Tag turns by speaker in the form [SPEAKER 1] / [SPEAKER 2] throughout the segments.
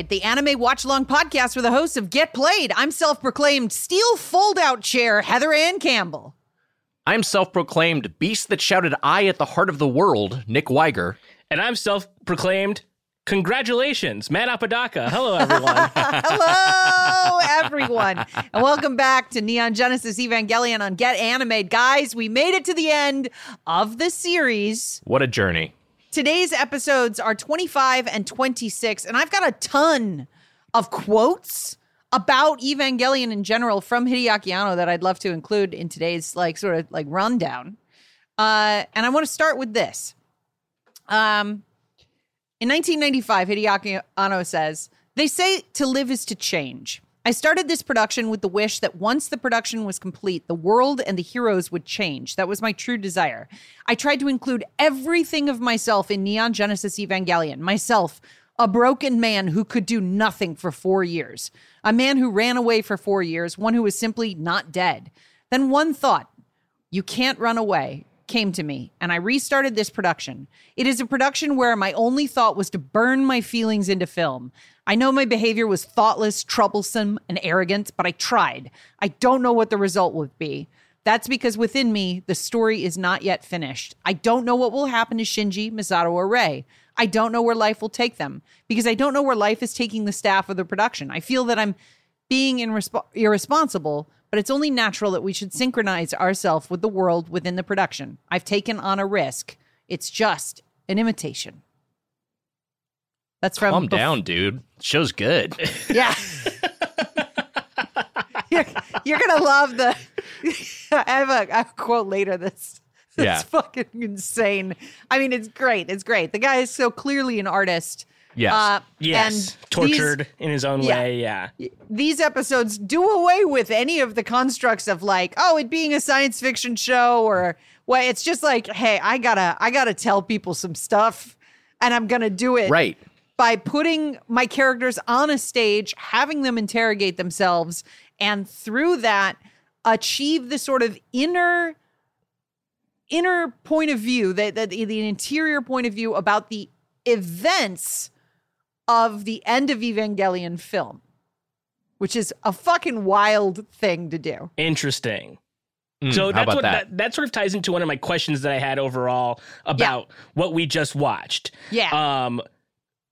[SPEAKER 1] Animate, the anime watch along podcast with the hosts of Get Played. I'm self proclaimed steel fold out chair Heather Ann Campbell.
[SPEAKER 2] I'm self proclaimed beast that shouted I at the heart of the world, Nick Wiger.
[SPEAKER 3] And I'm self proclaimed congratulations, Matt Apodaca. Hello, everyone.
[SPEAKER 1] Hello, everyone. and welcome back to Neon Genesis Evangelion on Get Animate. Guys, we made it to the end of the series.
[SPEAKER 2] What a journey.
[SPEAKER 1] Today's episodes are 25 and 26, and I've got a ton of quotes about Evangelion in general from Hideaki Anno that I'd love to include in today's like sort of like rundown. Uh, and I want to start with this. Um, in 1995, Hideaki Anno says, "They say to live is to change." I started this production with the wish that once the production was complete, the world and the heroes would change. That was my true desire. I tried to include everything of myself in Neon Genesis Evangelion. Myself, a broken man who could do nothing for four years, a man who ran away for four years, one who was simply not dead. Then one thought, you can't run away came to me and I restarted this production. It is a production where my only thought was to burn my feelings into film. I know my behavior was thoughtless, troublesome, and arrogant, but I tried. I don't know what the result would be. That's because within me, the story is not yet finished. I don't know what will happen to Shinji, Misato, or Rei. I don't know where life will take them because I don't know where life is taking the staff of the production. I feel that I'm being irresp- irresponsible, but it's only natural that we should synchronize ourselves with the world within the production. I've taken on a risk. It's just an imitation. That's from
[SPEAKER 2] Calm down, dude. Show's good.
[SPEAKER 1] Yeah. you're, you're gonna love the. I have a, a quote later. That's that's
[SPEAKER 2] Yeah.
[SPEAKER 1] fucking insane. I mean, it's great. It's great. The guy is so clearly an artist.
[SPEAKER 2] Yes.
[SPEAKER 1] Uh,
[SPEAKER 3] yes.
[SPEAKER 1] and
[SPEAKER 3] Tortured in his own
[SPEAKER 1] Yeah.
[SPEAKER 3] way. Yeah.
[SPEAKER 1] These, these episodes do away with any of the constructs of like, oh, it being a science fiction show or well, it's just like, hey, I gotta, I gotta tell people some stuff, and I'm gonna do it
[SPEAKER 2] right.
[SPEAKER 1] by putting my characters on a stage, having them interrogate themselves, and through that, achieve the sort of inner inner point of view, that the, the interior point of view about the events of the end of Evangelion film, which is a fucking wild thing to do.
[SPEAKER 3] Interesting.
[SPEAKER 2] Mm,
[SPEAKER 3] So that's
[SPEAKER 2] about
[SPEAKER 3] what
[SPEAKER 2] that?
[SPEAKER 3] that? that sort of ties into one of my questions that I had overall about what we just watched.
[SPEAKER 1] Yeah.
[SPEAKER 3] Um.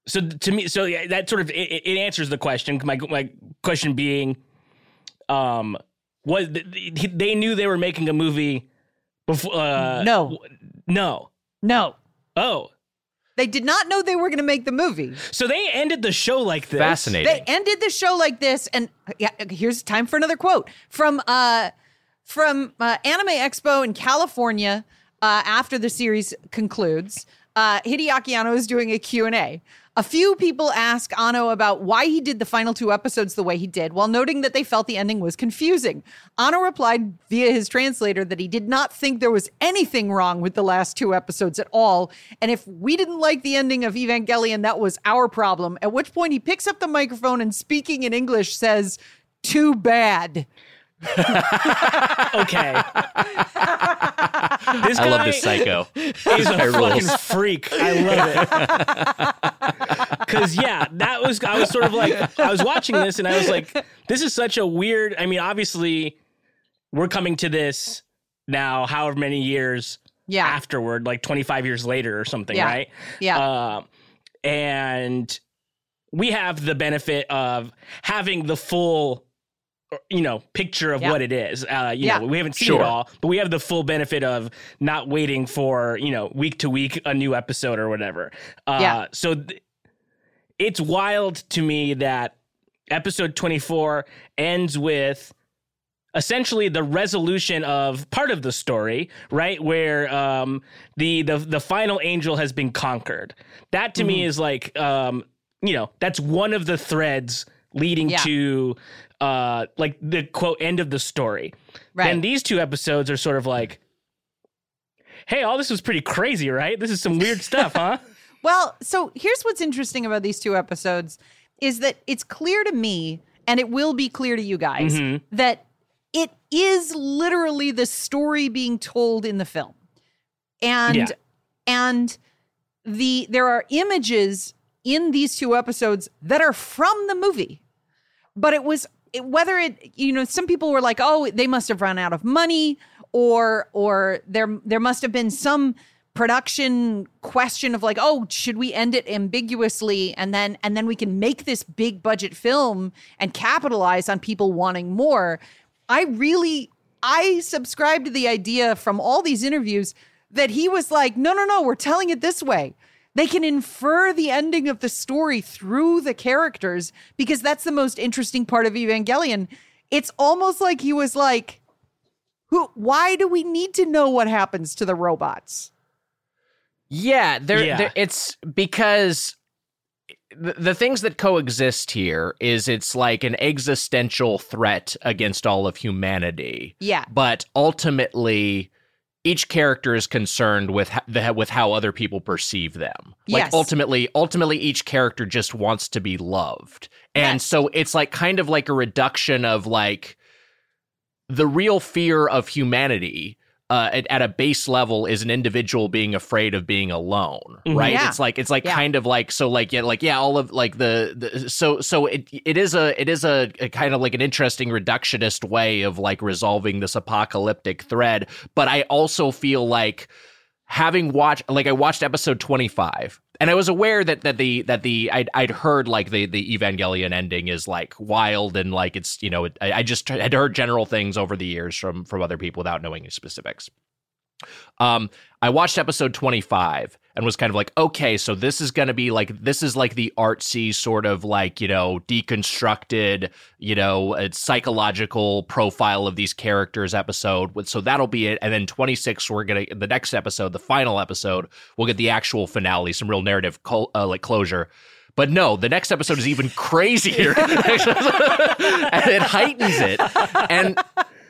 [SPEAKER 3] So to me, so yeah, that sort of it, it answers the question. My my question being, um, was they knew they were making a movie before? Uh,
[SPEAKER 1] No.
[SPEAKER 3] no.
[SPEAKER 1] no.
[SPEAKER 3] Oh,
[SPEAKER 1] They did not know they were going to make the movie.
[SPEAKER 3] so they ended the show like this.
[SPEAKER 2] Fascinating.
[SPEAKER 1] They ended the show like this, and yeah, here's time for another quote from uh from uh, Anime Expo in California. Uh, after the series concludes, uh, Hideaki Anno is doing a Q and A. A few people ask Anno about why he did the final two episodes the way he did, while noting that they felt the ending was confusing. Anno replied via his translator that he did not think there was anything wrong with the last two episodes at all, and if we didn't like the ending of Evangelion, that was our problem. At which point he picks up the microphone and speaking in English says, "Too bad."
[SPEAKER 3] Okay. this
[SPEAKER 2] I love this psycho.
[SPEAKER 3] He's a fucking
[SPEAKER 2] rules.
[SPEAKER 3] freak. I love it. Cause yeah, that was I was sort of like I was watching this and I was like, this is such a weird. I mean, obviously, we're coming to this now, however many years
[SPEAKER 1] Yeah.
[SPEAKER 3] afterward, like twenty five years later or something,
[SPEAKER 1] Yeah.
[SPEAKER 3] right?
[SPEAKER 1] Yeah.
[SPEAKER 3] Uh, and we have the benefit of having the full you know picture of
[SPEAKER 1] Yeah.
[SPEAKER 3] what it is uh you
[SPEAKER 1] Yeah.
[SPEAKER 3] know we haven't seen
[SPEAKER 2] Sure.
[SPEAKER 3] it all but we have the full benefit of not waiting for you know week to week a new episode or whatever uh
[SPEAKER 1] Yeah.
[SPEAKER 3] so th- it's wild to me that episode 24 ends with essentially the resolution of part of the story, right? Where um, the the the final angel has been conquered. That to
[SPEAKER 1] Mm-hmm.
[SPEAKER 3] me is like um, you know that's one of the threads leading
[SPEAKER 1] Yeah.
[SPEAKER 3] to uh, like the quote end of the story.
[SPEAKER 1] Right.
[SPEAKER 3] Then these two episodes are sort of like. Hey, all this was pretty crazy, right? This is some weird stuff, huh?
[SPEAKER 1] Well, so here's what's interesting about these two episodes is that it's clear to me, and it will be clear to you guys,
[SPEAKER 3] Mhm.
[SPEAKER 1] that it is literally the story being told in the film. And
[SPEAKER 3] Yeah.
[SPEAKER 1] and the there are images in these two episodes that are from the movie. But it was whether it you know some people were like, "Oh, they must have run out of money," or or there there must have been some production question of like oh should we end it ambiguously? And then and then we can make this big budget film and capitalize on people wanting more. I really i subscribe to the idea from all these interviews that he was like no no no we're telling it this way they can infer the ending of the story through the characters because that's the most interesting part of evangelion it's almost like he was like who why do we need to know what happens to the robots
[SPEAKER 2] Yeah, there.
[SPEAKER 3] Yeah.
[SPEAKER 2] it's because the, the things that coexist here is it's like an existential threat against all of humanity.
[SPEAKER 1] yeah
[SPEAKER 2] But ultimately, each character is concerned with the, with how other people perceive them. Like
[SPEAKER 1] Yes.
[SPEAKER 2] ultimately, ultimately, each character just wants to be loved, and
[SPEAKER 1] Yes.
[SPEAKER 2] so it's like kind of like a reduction of like the real fear of humanity uh, at, at a base level is an individual being afraid of being alone,
[SPEAKER 3] Mhm.
[SPEAKER 2] right?
[SPEAKER 1] Yeah.
[SPEAKER 2] It's like it's like
[SPEAKER 1] Yeah.
[SPEAKER 2] kind of like so like yeah like yeah all of like the, the so so it it is a it is a, a kind of like an interesting reductionist way of like resolving this apocalyptic thread, but I also feel like having watched like I watched episode 25 and I was aware that that the that the I'd, I'd heard like the the Evangelion ending is like wild and like it's you know it, I, I just had heard general things over the years from from other people without knowing any specifics. Um, I watched episode 25 and was kind of like, okay, so this is going to be like, this is like the artsy sort of like, you know, deconstructed, you know, psychological profile of these characters episode. So that'll be it. And then 26, we're going to, the next episode, the final episode, we'll get the actual finale, some real narrative, col- uh, like closure. But no, the next episode is even crazier. and it heightens it. And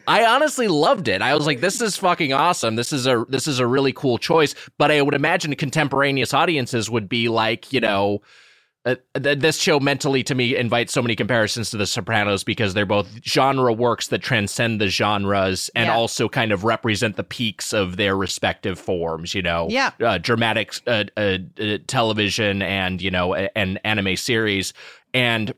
[SPEAKER 2] I honestly loved it. I was like, "This is fucking awesome. This is a this is a really cool choice." But I would imagine contemporaneous audiences would be like, you know, uh, th- this show mentally to me invites so many comparisons to The Sopranos because they're both genre works that transcend the genres and
[SPEAKER 1] Yeah.
[SPEAKER 2] also kind of represent the peaks of their respective forms. You know,
[SPEAKER 1] Yeah.
[SPEAKER 2] uh, dramatic uh, uh, uh, television and you know, a- an anime series and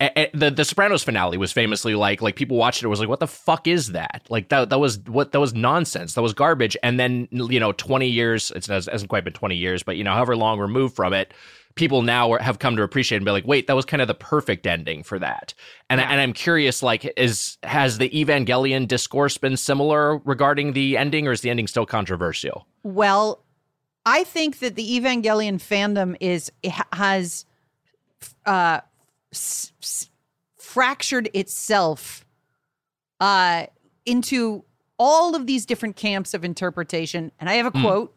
[SPEAKER 2] the the Sopranos finale was famously like like people watched it it was like what the fuck is that? Like that that was what that was nonsense. That was garbage. And then you know 20 years it hasn't quite been 20 years but you know however long removed from it people now are, have come to appreciate and be like wait that was kind of the perfect ending for that. And I, and I'm curious like is has the Evangelion discourse been similar regarding the ending or is the ending still controversial?
[SPEAKER 1] Well, I think that the Evangelion fandom is has uh, s- s- fractured itself uh, into all of these different camps of interpretation. And I have a quote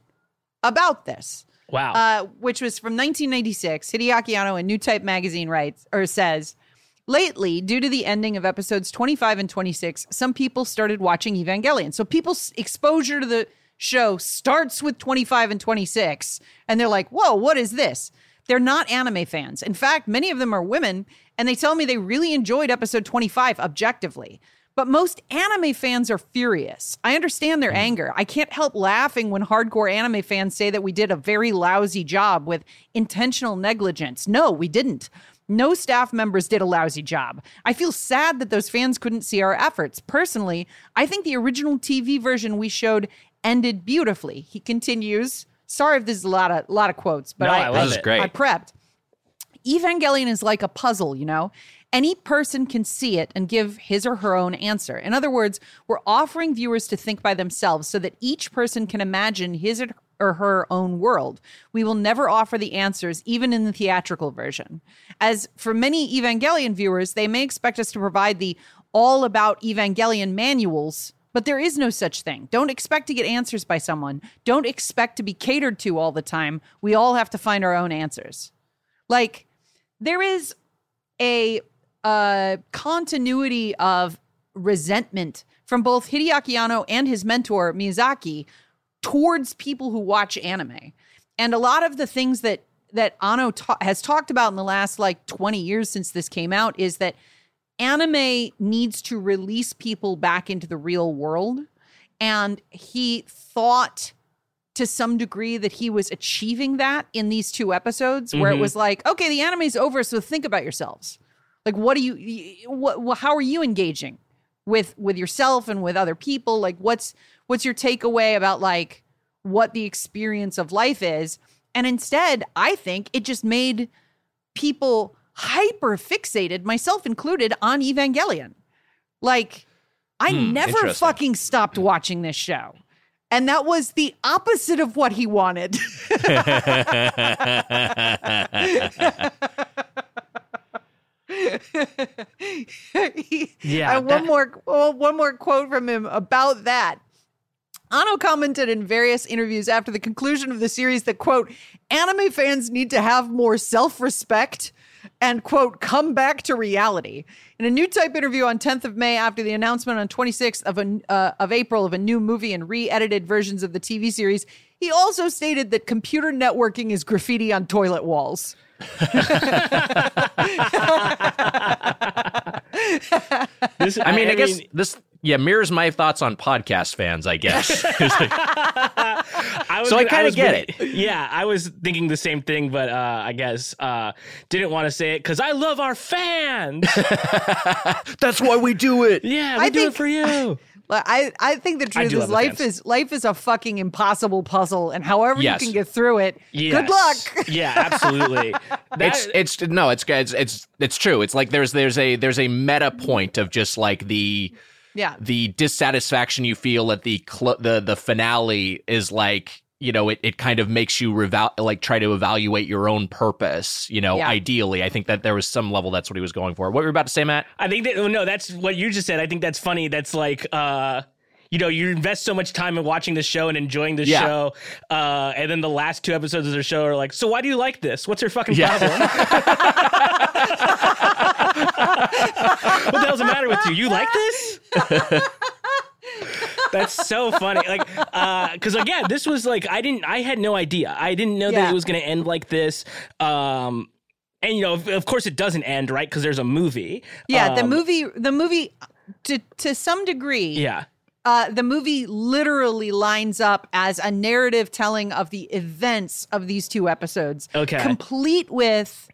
[SPEAKER 1] about this,
[SPEAKER 3] Wow.
[SPEAKER 1] uh, which was from 1996. Hideaki Anno in Newtype magazine writes or says. Lately, due to the ending of episodes 25 and 26, some people started watching Evangelion. So people's exposure to the show starts with 25 and 26, and they're like, whoa, what is this? They're not anime fans. In fact, many of them are women, and they tell me they really enjoyed episode 25 objectively. But most anime fans are furious. I understand their hmm. anger. I can't help laughing when hardcore anime fans say that we did a very lousy job with intentional negligence. No, we didn't. No staff members did a lousy job. I feel sad that those fans couldn't see our efforts. Personally, I think the original TV version we showed ended beautifully. He continues. Sorry if this is a lot of lot of quotes, but
[SPEAKER 3] No,
[SPEAKER 1] I,
[SPEAKER 3] I love
[SPEAKER 2] This is great.
[SPEAKER 1] I prepped. Evangelion is like a puzzle, you know? Any person can see it and give his or her own answer. In other words, we're offering viewers to think by themselves so that each person can imagine his or her own world. We will never offer the answers, even in the theatrical version. As for many Evangelion viewers, they may expect us to provide the all about Evangelion manuals, but there is no such thing. Don't expect to get answers by someone. Don't expect to be catered to all the time. We all have to find our own answers. Like, there is a uh, continuity of resentment from both Hideaki Anno and his mentor Miyazaki towards people who watch anime. And a lot of the things that that Anno ta- has talked about in the last like 20 years since this came out is that anime needs to release people back into the real world and he thought to some degree that he was achieving that in these two episodes where it
[SPEAKER 3] Mhm.
[SPEAKER 1] was like, okay, the anime's over, so think about yourselves. Like, what do you, what how are you engaging with with yourself and with other people? Like, what's what's your takeaway about like what the experience of life is? And instead, I think it just made people hyper fixated, myself included, on Evangelion. Like, I
[SPEAKER 2] Hmm,
[SPEAKER 1] never fucking stopped watching this show. And that was the opposite of what he wanted. He-
[SPEAKER 3] Yeah,
[SPEAKER 1] uh, one more oh, one more quote from him about that. Anno commented in various interviews after the conclusion of the series that quote anime fans need to have more self-respect and quote come back to reality. In a Newtype interview on 10th of May after the announcement on 26th of a, uh, of April of a new movie and re-edited versions of the TV series, he also stated that computer networking is graffiti on toilet walls.
[SPEAKER 3] This,
[SPEAKER 2] I mean, I, guess this yeah mirrors my thoughts on podcast fans. I guess. Like-
[SPEAKER 3] I was
[SPEAKER 2] So I kinda get
[SPEAKER 3] really- Yeah, I was thinking the same thing, but uh, I guess uh, didn't want to say it because I love our fans.
[SPEAKER 2] That's why we do it.
[SPEAKER 3] yeah, we
[SPEAKER 1] I
[SPEAKER 3] do
[SPEAKER 1] think-
[SPEAKER 3] it for you.
[SPEAKER 1] I, I think the truth
[SPEAKER 3] do
[SPEAKER 1] is life
[SPEAKER 3] fans.
[SPEAKER 1] is life is a fucking impossible puzzle, and however
[SPEAKER 2] Yes.
[SPEAKER 1] you can get through it,
[SPEAKER 3] Yes.
[SPEAKER 1] good luck.
[SPEAKER 3] yeah, absolutely. That-
[SPEAKER 2] it's it's no it's it's it's it's true it's like there's there's a there's a meta point of just like the
[SPEAKER 1] yeah,
[SPEAKER 2] the dissatisfaction you feel at the cl- the the finale is like you know it, it kind of makes you reval- like try to evaluate your own purpose you know
[SPEAKER 1] Yeah.
[SPEAKER 2] ideally i think that there was some level that's what he was going for what were you about to say matt
[SPEAKER 3] I think that oh, no, that's what you just said. I think that's funny. That's like uh you know, you invest so much time in watching the show and enjoying the
[SPEAKER 2] Yeah.
[SPEAKER 3] show, uh, and then the last two episodes of the show are like, so why do you like this? What's your fucking
[SPEAKER 2] Yeah.
[SPEAKER 3] problem? what the hell's the matter with you? You like this? That's so funny. Like, uh, cause again, this was like, I didn't, I had no idea. I didn't know that it was going to end like this. Um, and you know, of, of course it doesn't end, right? Cause there's a movie.
[SPEAKER 1] yeah. the
[SPEAKER 3] Um,
[SPEAKER 1] movie, the movie, to to some degree,
[SPEAKER 3] Yeah.
[SPEAKER 1] uh, the movie literally lines up as a narrative telling of the events of these two episodes.
[SPEAKER 3] Okay.
[SPEAKER 1] complete with,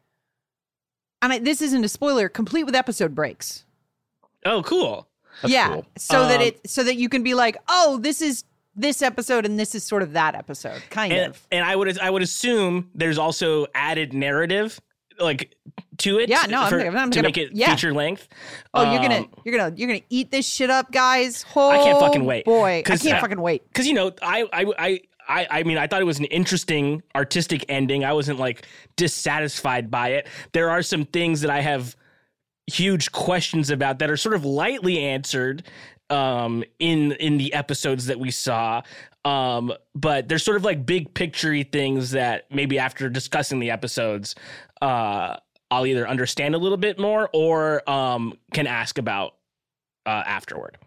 [SPEAKER 1] and I, this isn't a spoiler, complete with episode breaks.
[SPEAKER 3] Oh, cool.
[SPEAKER 2] That's
[SPEAKER 1] yeah,
[SPEAKER 2] cool.
[SPEAKER 1] so that
[SPEAKER 3] Um,
[SPEAKER 1] it so that you can be like, oh, this is this episode and this is sort of that episode, kind
[SPEAKER 3] And,
[SPEAKER 1] of.
[SPEAKER 3] and I would I would assume there's also added narrative like to it.
[SPEAKER 1] Yeah, no, I'm
[SPEAKER 3] for-
[SPEAKER 1] gonna- I'm
[SPEAKER 3] to
[SPEAKER 1] gonna-
[SPEAKER 3] make it
[SPEAKER 1] yeah.
[SPEAKER 3] feature length.
[SPEAKER 1] Oh, you're gonna
[SPEAKER 3] Um,
[SPEAKER 1] you're gonna you're gonna eat this shit up, guys. Oh,
[SPEAKER 3] I can't fucking wait.
[SPEAKER 1] boy. I can't
[SPEAKER 3] uh,
[SPEAKER 1] fucking wait.
[SPEAKER 3] because you know I I I. I, I mean, I thought it was an interesting artistic ending. I wasn't like dissatisfied by it. There are some things that I have huge questions about that are sort of lightly answered um, in in the episodes that we saw. Um, but there's sort of like big picturey things that maybe after discussing the episodes, uh, I'll either understand a little bit more or um, can ask about uh, afterward.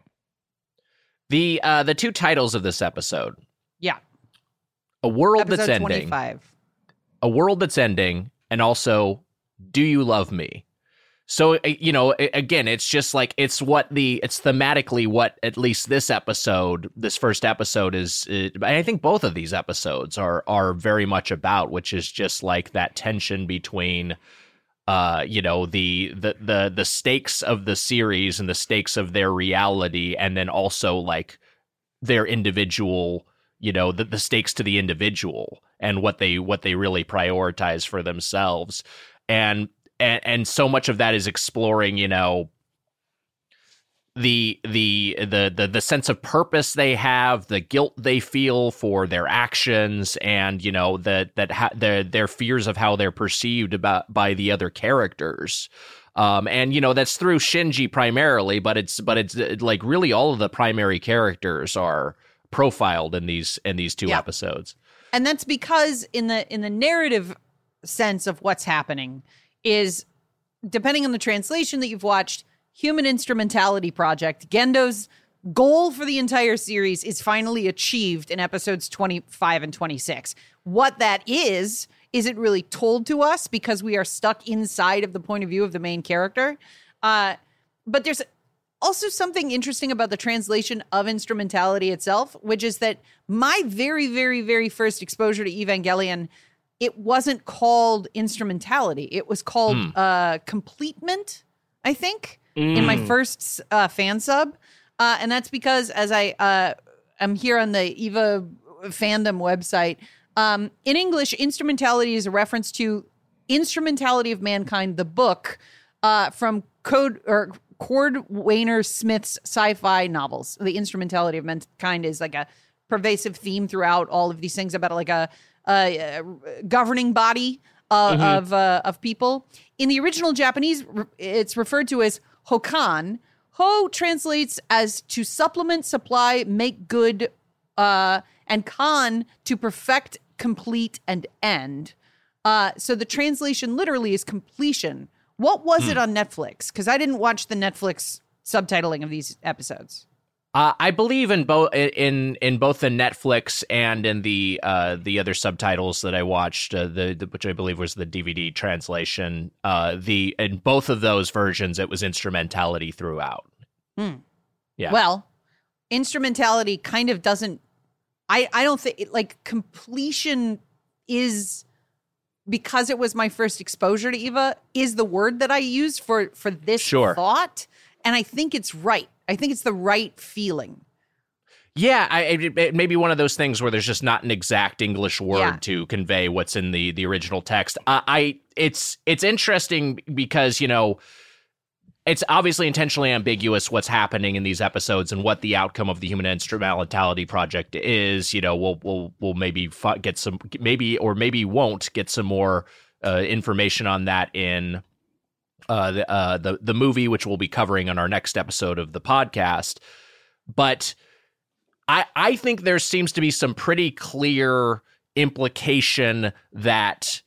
[SPEAKER 2] the uh the two titles of this episode
[SPEAKER 1] Yeah,
[SPEAKER 2] a world
[SPEAKER 1] episode
[SPEAKER 2] that's ending
[SPEAKER 1] twenty five.
[SPEAKER 2] a world that's ending and also do you love me so uh, you know again it's just like it's what the it's thematically what at least this episode this first episode is uh, and i think both of these episodes are are very much about which is just like that tension between uh you know the the the the stakes of the series and the stakes of their reality and then also like their individual you know the, the stakes to the individual and what they what they really prioritize for themselves. And and and so much of that is exploring you know the the the the the sense of purpose they have the guilt they feel for their actions and you know that that ha- their their fears of how they're perceived about by the other characters. Um and you know that's through Shinji primarily but it's but it's like really all of the primary characters are profiled in these in these two
[SPEAKER 1] Yeah.
[SPEAKER 2] episodes.
[SPEAKER 1] And that's because in the in the narrative sense of what's happening is depending on the translation that you've watched human instrumentality project gendo's goal for the entire series is finally achieved in episodes 25 and 26 what that is isn't really told to us because we are stuck inside of the point of view of the main character? Uh, but there's also something interesting about the translation of instrumentality itself, which is that my very, very, very first exposure to Evangelion, it wasn't called instrumentality. It was called
[SPEAKER 2] Hmm.
[SPEAKER 1] uh, completement, I think, in my first uh, fan sub. Uh, and that's because as I uh, am here on the Eva fandom website, um, in English, instrumentality is a reference to Instrumentality of Mankind, the book uh, from Code or Cordwainer Smith's sci-fi novels. The instrumentality of mankind is like a pervasive theme throughout all of these things about like a, a, a governing body uh, of uh, of people. In the original Japanese, it's referred to as hokan. Ho translates as to supplement, supply, make good, uh, and kan to perfect, complete, and end. Uh, so the translation literally is completion. What was it on Netflix? Because I didn't watch the Netflix subtitling of these episodes.
[SPEAKER 2] Uh, I believe in both in in both the Netflix and in the uh, the other subtitles that I watched, uh, the, the which I believe was the DVD translation. Uh, the in both of those versions, it was instrumentality throughout. Yeah.
[SPEAKER 1] Well, instrumentality kind of doesn't. I I don't think like completion is because it was my first exposure to Eva is the word that I use for for this
[SPEAKER 2] Sure.
[SPEAKER 1] thought, and I think it's right. I think it's the right feeling.
[SPEAKER 2] Yeah, I, it, it may be one of those things where there's just not an exact English word
[SPEAKER 1] Yeah.
[SPEAKER 2] to convey what's in the the original text. I, I it's it's interesting because you know it's obviously intentionally ambiguous what's happening in these episodes and what the outcome of the human instrumentality project is. You know, we'll we'll we'll maybe get some maybe or maybe won't get some more uh, information on that in uh, the uh, the the movie, which we'll be covering on our next episode of the podcast. But I I think there seems to be some pretty clear implication that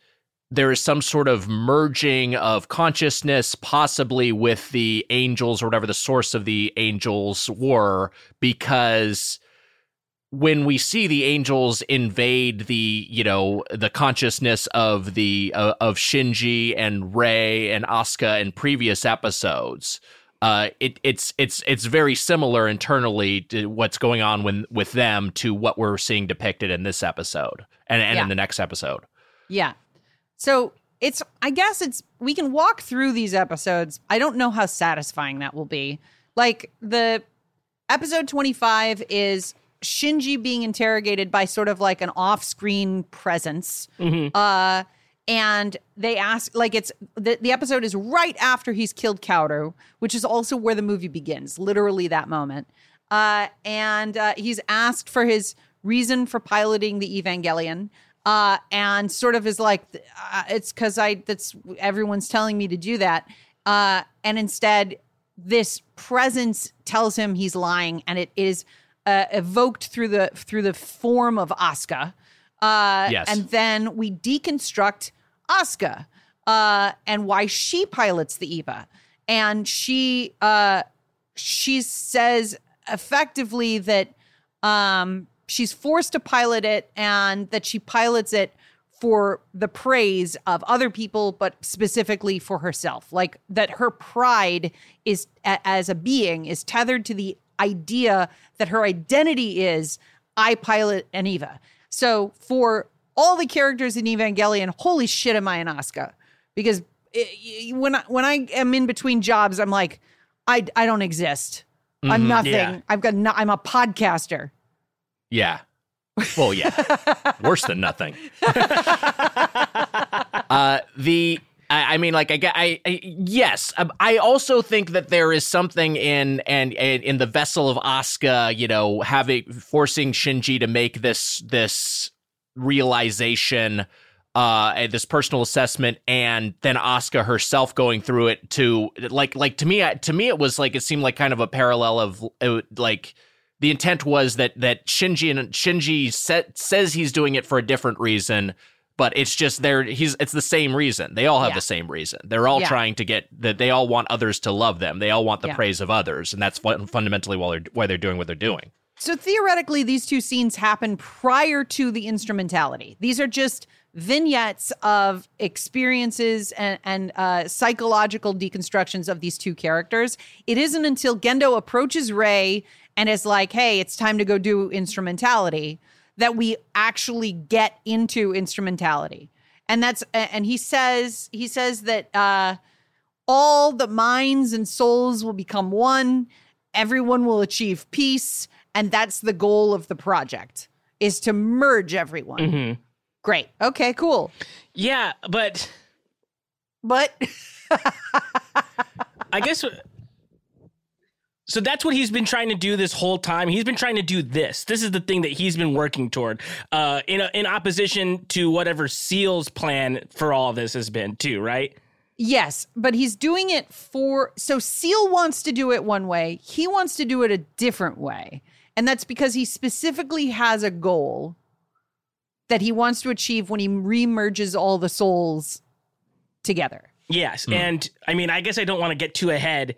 [SPEAKER 2] there is some sort of merging of consciousness, possibly with the angels or whatever the source of the angels were, because when we see the angels invade the you know the consciousness of the uh, of Shinji and Rei and Asuka in previous episodes uh it it's it's it's very similar internally to what's going on when with them to what we're seeing depicted in this episode and and
[SPEAKER 1] Yeah.
[SPEAKER 2] in the next episode
[SPEAKER 1] Yeah. So it's, I guess it's, we can walk through these episodes. I don't know how satisfying that will be. Like the episode 25 is Shinji being interrogated by sort of like an off screen presence. Uh, and they ask, like, it's the, the episode is right after he's killed Kaoru, which is also where the movie begins, literally that moment. Uh, and uh, he's asked for his reason for piloting the Evangelion. Uh, and sort of is like, uh, it's because I, that's everyone's telling me to do that. Uh, and instead, this presence tells him he's lying, and it is uh, evoked through the through the form of Asuka. Uh,
[SPEAKER 2] Yes.
[SPEAKER 1] And then we deconstruct Asuka uh, and why she pilots the Eva, and she uh, she says effectively that um, she's forced to pilot it, and that she pilots it for the praise of other people, but specifically for herself. Like that her pride is a- as a being is tethered to the idea that her identity is I pilot an Eva. So for all the characters in Evangelion, holy shit, am I an Asuka? Because i- i- when I, when I am in between jobs, I'm like, I I don't exist. I'm mm-hmm. nothing.
[SPEAKER 3] yeah.
[SPEAKER 1] I've got no, I'm a podcaster.
[SPEAKER 2] Yeah. Well yeah. Worse than nothing. Uh the I I mean, like I get, I, I yes. Um, I also think that there is something in and, and in the vessel of Asuka, you know, having forcing Shinji to make this this realization, uh, this personal assessment, and then Asuka herself going through it to like like to me, to me, it was like it seemed like kind of a parallel of uh, like the intent was that that Shinji and Shinji sa- says he's doing it for a different reason, but it's just there. He's it's the same reason. They all have
[SPEAKER 1] Yeah.
[SPEAKER 2] the same reason. They're all
[SPEAKER 1] Yeah.
[SPEAKER 2] trying to get that. They all want others to love them. They all want the
[SPEAKER 1] Yeah.
[SPEAKER 2] praise of others, and that's fun- fundamentally why they're why they're doing what they're doing.
[SPEAKER 1] So theoretically, these two scenes happen prior to the instrumentality. These are just vignettes of experiences and, and uh, psychological deconstructions of these two characters. It isn't until Gendo approaches Rei and is like, hey, it's time to go do instrumentality that we actually get into instrumentality. And that's and he says he says that uh all the minds and souls will become one, everyone will achieve peace, and that's the goal of the project is to merge everyone.
[SPEAKER 3] Mhm.
[SPEAKER 1] Great. Okay, cool.
[SPEAKER 3] Yeah, but
[SPEAKER 1] But
[SPEAKER 3] I guess. So that's what he's been trying to do this whole time. He's been trying to do this. This is the thing that he's been working toward, uh, in in opposition to whatever Seele's plan for all this has been, too. Right?
[SPEAKER 1] yes, but he's doing it for so Seele wants to do it one way, he wants to do it a different way. And that's because he specifically has a goal that he wants to achieve when he remerges all the souls together.
[SPEAKER 3] Yes,
[SPEAKER 2] Hmm.
[SPEAKER 3] and I mean, I guess I don't want to get too ahead.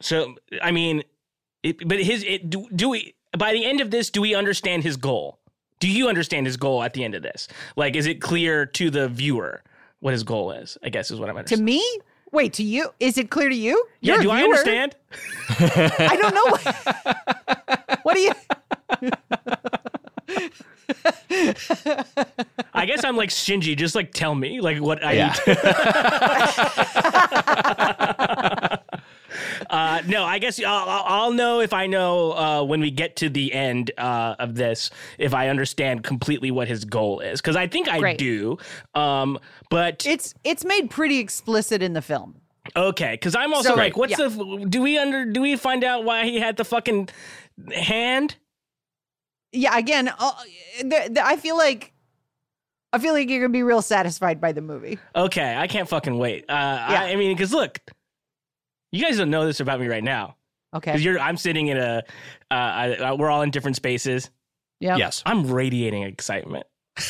[SPEAKER 3] So I mean, it, but his it, do, do we by the end of this do we understand his goal? Do you understand his goal at the end of this? Like, is it clear to the viewer what his goal is? I guess is what I'm
[SPEAKER 1] To
[SPEAKER 3] understanding.
[SPEAKER 1] me? Wait, to you? Is it clear to you?
[SPEAKER 3] yeah,
[SPEAKER 1] You're a
[SPEAKER 3] do I understand?
[SPEAKER 1] I don't know. what do you?
[SPEAKER 3] I guess I'm like Shinji. Just like tell me, like what I
[SPEAKER 2] Yeah.
[SPEAKER 3] need. To- uh, no, I guess I'll, I'll I'll know if I know uh, when we get to the end uh, of this if I understand completely what his goal is because I think I
[SPEAKER 1] Great.
[SPEAKER 3] do. Um, but
[SPEAKER 1] It's it's made pretty explicit in the film.
[SPEAKER 3] okay, because I'm also
[SPEAKER 1] So,
[SPEAKER 3] like, what's
[SPEAKER 1] yeah.
[SPEAKER 3] the? Do we under? Do we find out why he had the fucking hand?
[SPEAKER 1] Yeah, again, uh, the, the, I feel like I feel like you're gonna be real satisfied by the movie.
[SPEAKER 3] Okay, I can't fucking wait. Uh, I, I mean, because look, you guys don't know this about me right now.
[SPEAKER 1] Okay.
[SPEAKER 3] because you're I'm sitting in a uh, I, I, we're all in different spaces.
[SPEAKER 1] Yeah.
[SPEAKER 2] yes.
[SPEAKER 3] I'm radiating excitement.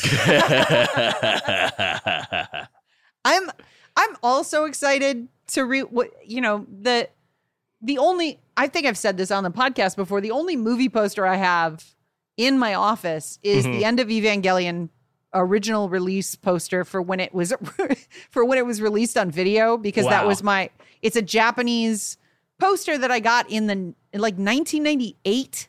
[SPEAKER 1] I'm I'm also excited to re what you know the the only I think I've said this on the podcast before. The only movie poster I have in my office is
[SPEAKER 3] Mhm.
[SPEAKER 1] the end of Evangelion original release poster for when it was for when it was released on video because that was my it's a Japanese poster that I got in the in like 1998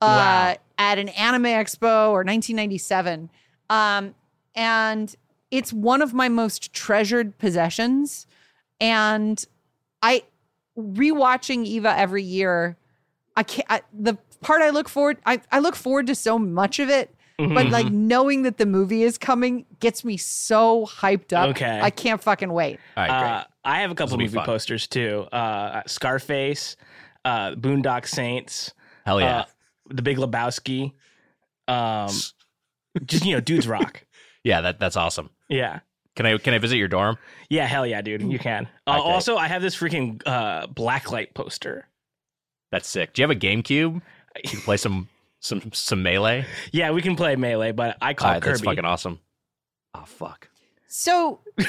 [SPEAKER 1] uh
[SPEAKER 3] Wow.
[SPEAKER 1] at an anime expo or 1997 um and it's one of my most treasured possessions. And I rewatching Eva every year I can't I, the part I look forward I, I look forward to so much of it but
[SPEAKER 3] Mhm.
[SPEAKER 1] like knowing that the movie is coming gets me so hyped up
[SPEAKER 3] Okay.
[SPEAKER 1] I can't fucking wait
[SPEAKER 2] All right, great.
[SPEAKER 3] uh, I have a couple
[SPEAKER 2] This'll
[SPEAKER 3] movie
[SPEAKER 2] fun.
[SPEAKER 3] posters too. Uh, Scarface, uh, Boondock Saints,
[SPEAKER 2] Hell yeah.
[SPEAKER 3] uh, The Big Lebowski. Um, just you know, dudes rock.
[SPEAKER 2] yeah, that that's awesome.
[SPEAKER 3] Yeah.
[SPEAKER 2] Can I can I visit your dorm?
[SPEAKER 3] Yeah, hell yeah, dude. You can. Uh,
[SPEAKER 2] Okay.
[SPEAKER 3] Also, I have this freaking uh, blacklight poster.
[SPEAKER 2] That's sick. Do you have a GameCube? You can play some some some melee.
[SPEAKER 3] Yeah, we can play melee, but I call
[SPEAKER 2] All right, that's fucking awesome. Oh fuck.
[SPEAKER 1] So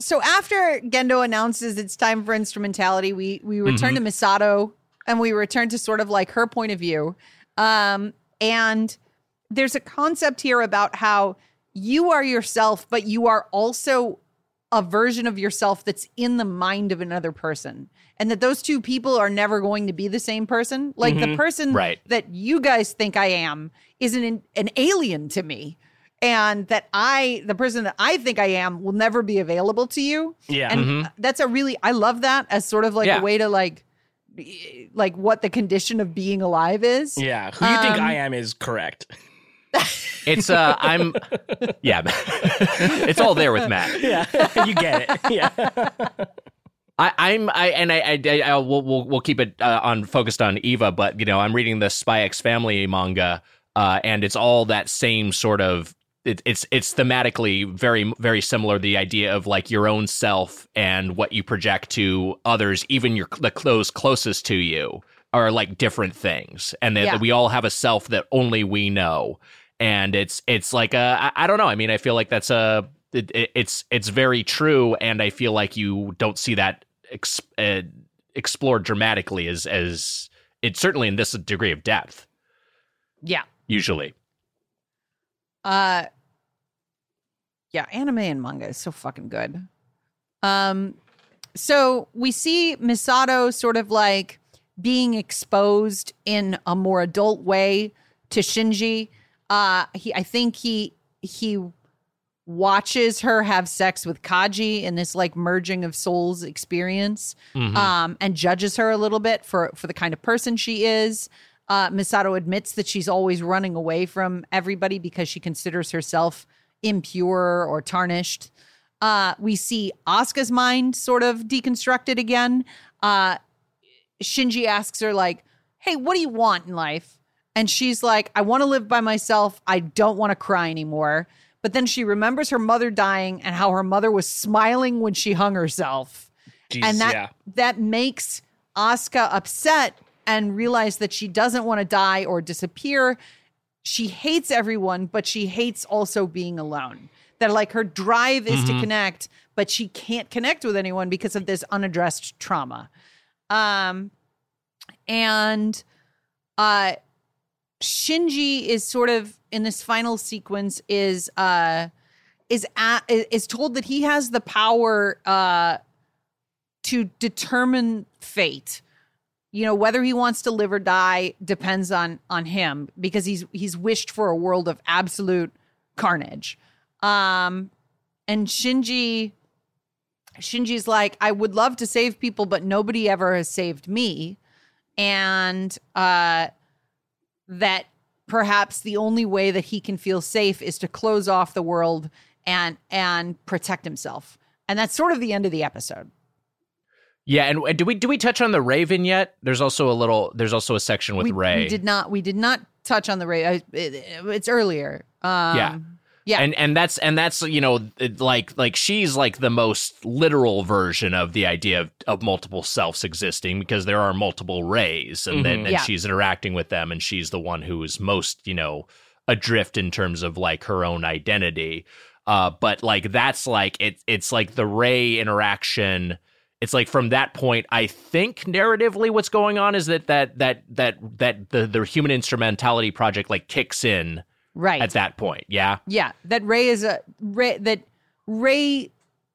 [SPEAKER 1] So after Gendo announces it's time for instrumentality, we we return to Misato and we return to sort of like her point of view. Um and there's a concept here about how you are yourself, but you are also a version of yourself that's in the mind of another person. And that those two people are never going to be the same person. Like the
[SPEAKER 3] Mhm.
[SPEAKER 1] person
[SPEAKER 2] Right.
[SPEAKER 1] that you guys think I am is an an alien to me. And that I, the person that I think I am, will never be available to you.
[SPEAKER 3] Yeah.
[SPEAKER 1] And
[SPEAKER 2] Mhm.
[SPEAKER 1] that's a really, I love that as sort of like
[SPEAKER 2] Yeah.
[SPEAKER 1] a way to like, like what the condition of being alive is.
[SPEAKER 3] yeah. Who you think
[SPEAKER 1] Um,
[SPEAKER 3] I am is correct.
[SPEAKER 2] It's uh I'm yeah. it's all there with Matt.
[SPEAKER 3] yeah. you get it. Yeah.
[SPEAKER 2] I, I'm I and I I, I, I we'll, we'll we'll keep it uh, on focused on Eva, but you know I'm reading the Spy X Family manga, uh, and it's all that same sort of. It, it's it's thematically very very similar. The idea of like your own self and what you project to others, even your the those closest to you, are like different things, and that
[SPEAKER 1] Yeah.
[SPEAKER 2] we all have a self that only we know. And it's it's like a I, I don't know. I mean, I feel like that's a it, it- it's it's very true, and I feel like you don't see that ex, uh, explored dramatically as as it's certainly in this degree of depth.
[SPEAKER 1] Yeah.
[SPEAKER 2] Usually,
[SPEAKER 1] Uh yeah, anime and manga is so fucking good. Um so we see Misato sort of like being exposed in a more adult way to Shinji. Uh he I think he he watches her have sex with Kaji in this like merging of souls experience um and judges her a little bit for for the kind of person she is. Uh Misato admits that she's always running away from everybody because she considers herself impure or tarnished. Uh we see Asuka's mind sort of deconstructed again. Uh Shinji asks her like, "Hey, what do you want in life?" And she's like, "I want to live by myself. I don't want to cry anymore." But then she remembers her mother dying and how her mother was smiling when she hung herself.
[SPEAKER 3] Jesus,
[SPEAKER 1] and that
[SPEAKER 3] yeah.
[SPEAKER 1] that makes Asuka upset and realize that she doesn't want to die or disappear. She hates everyone, but she hates also being alone. That like her drive is to connect, but she can't connect with anyone because of this unaddressed trauma. Um and uh Shinji is sort of in this final sequence is uh is at, is told that he has the power uh to determine fate. You know whether he wants to live or die depends on on him because he's he's wished for a world of absolute carnage. Um and Shinji Shinji's like I would love to save people but nobody ever has saved me and uh that perhaps the only way that he can feel safe is to close off the world and and protect himself. And that's sort of the end of the episode.
[SPEAKER 2] Yeah, and uh, do we do we touch on the Raven yet? There's also a little. There's also a section with
[SPEAKER 1] we,
[SPEAKER 2] Rei.
[SPEAKER 1] we did not we did not touch on the Rei. it- it's earlier. Um,
[SPEAKER 2] Yeah.
[SPEAKER 1] Yeah.
[SPEAKER 2] and and that's and that's you know like like she's like the most literal version of the idea of, of multiple selves existing because there are multiple Reis and then and
[SPEAKER 1] Yeah.
[SPEAKER 2] she's interacting with them and she's the one who is most you know adrift in terms of like her own identity uh but like that's like it it's like the Rei interaction it's like from that point i think narratively what's going on is that that that that that the the human instrumentality project like kicks in
[SPEAKER 1] right.
[SPEAKER 2] at that point yeah
[SPEAKER 1] Yeah, that Rei is a Rei that Rei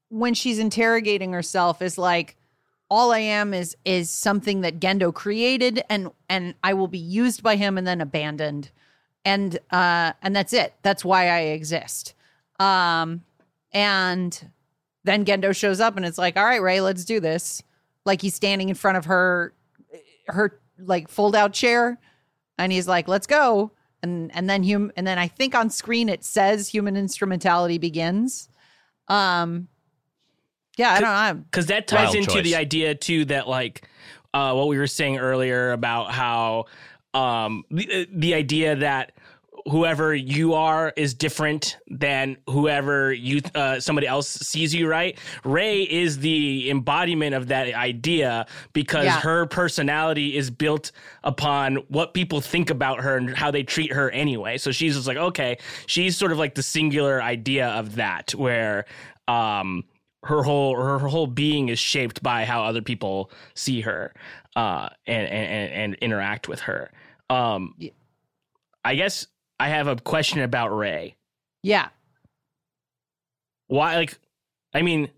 [SPEAKER 1] when she's interrogating herself is like all I am is is something that Gendo created and and I will be used by him and then abandoned. And uh and that's it. That's why I exist. Um and then Gendo shows up and it's like, "All right, Rei, let's do this." Like he's standing in front of her her like fold out chair and he's like, "Let's go." And and then hum and then I think on screen it says human instrumentality begins. Um Yeah, I don't know.
[SPEAKER 3] because that ties
[SPEAKER 2] Wild
[SPEAKER 3] into
[SPEAKER 2] choice.
[SPEAKER 3] the idea too that like uh, what we were saying earlier about how um, the, the idea that whoever you are is different than whoever you uh, somebody else sees you right Rei is the embodiment of that idea because
[SPEAKER 1] Yeah.
[SPEAKER 3] her personality is built upon what people think about her and how they treat her anyway so she's just like okay she's sort of like the singular idea of that where um her whole her whole being is shaped by how other people see her uh and and and, interact with her um
[SPEAKER 1] Yeah.
[SPEAKER 3] i guess i have a question about Rei.
[SPEAKER 1] Yeah.
[SPEAKER 3] why like i mean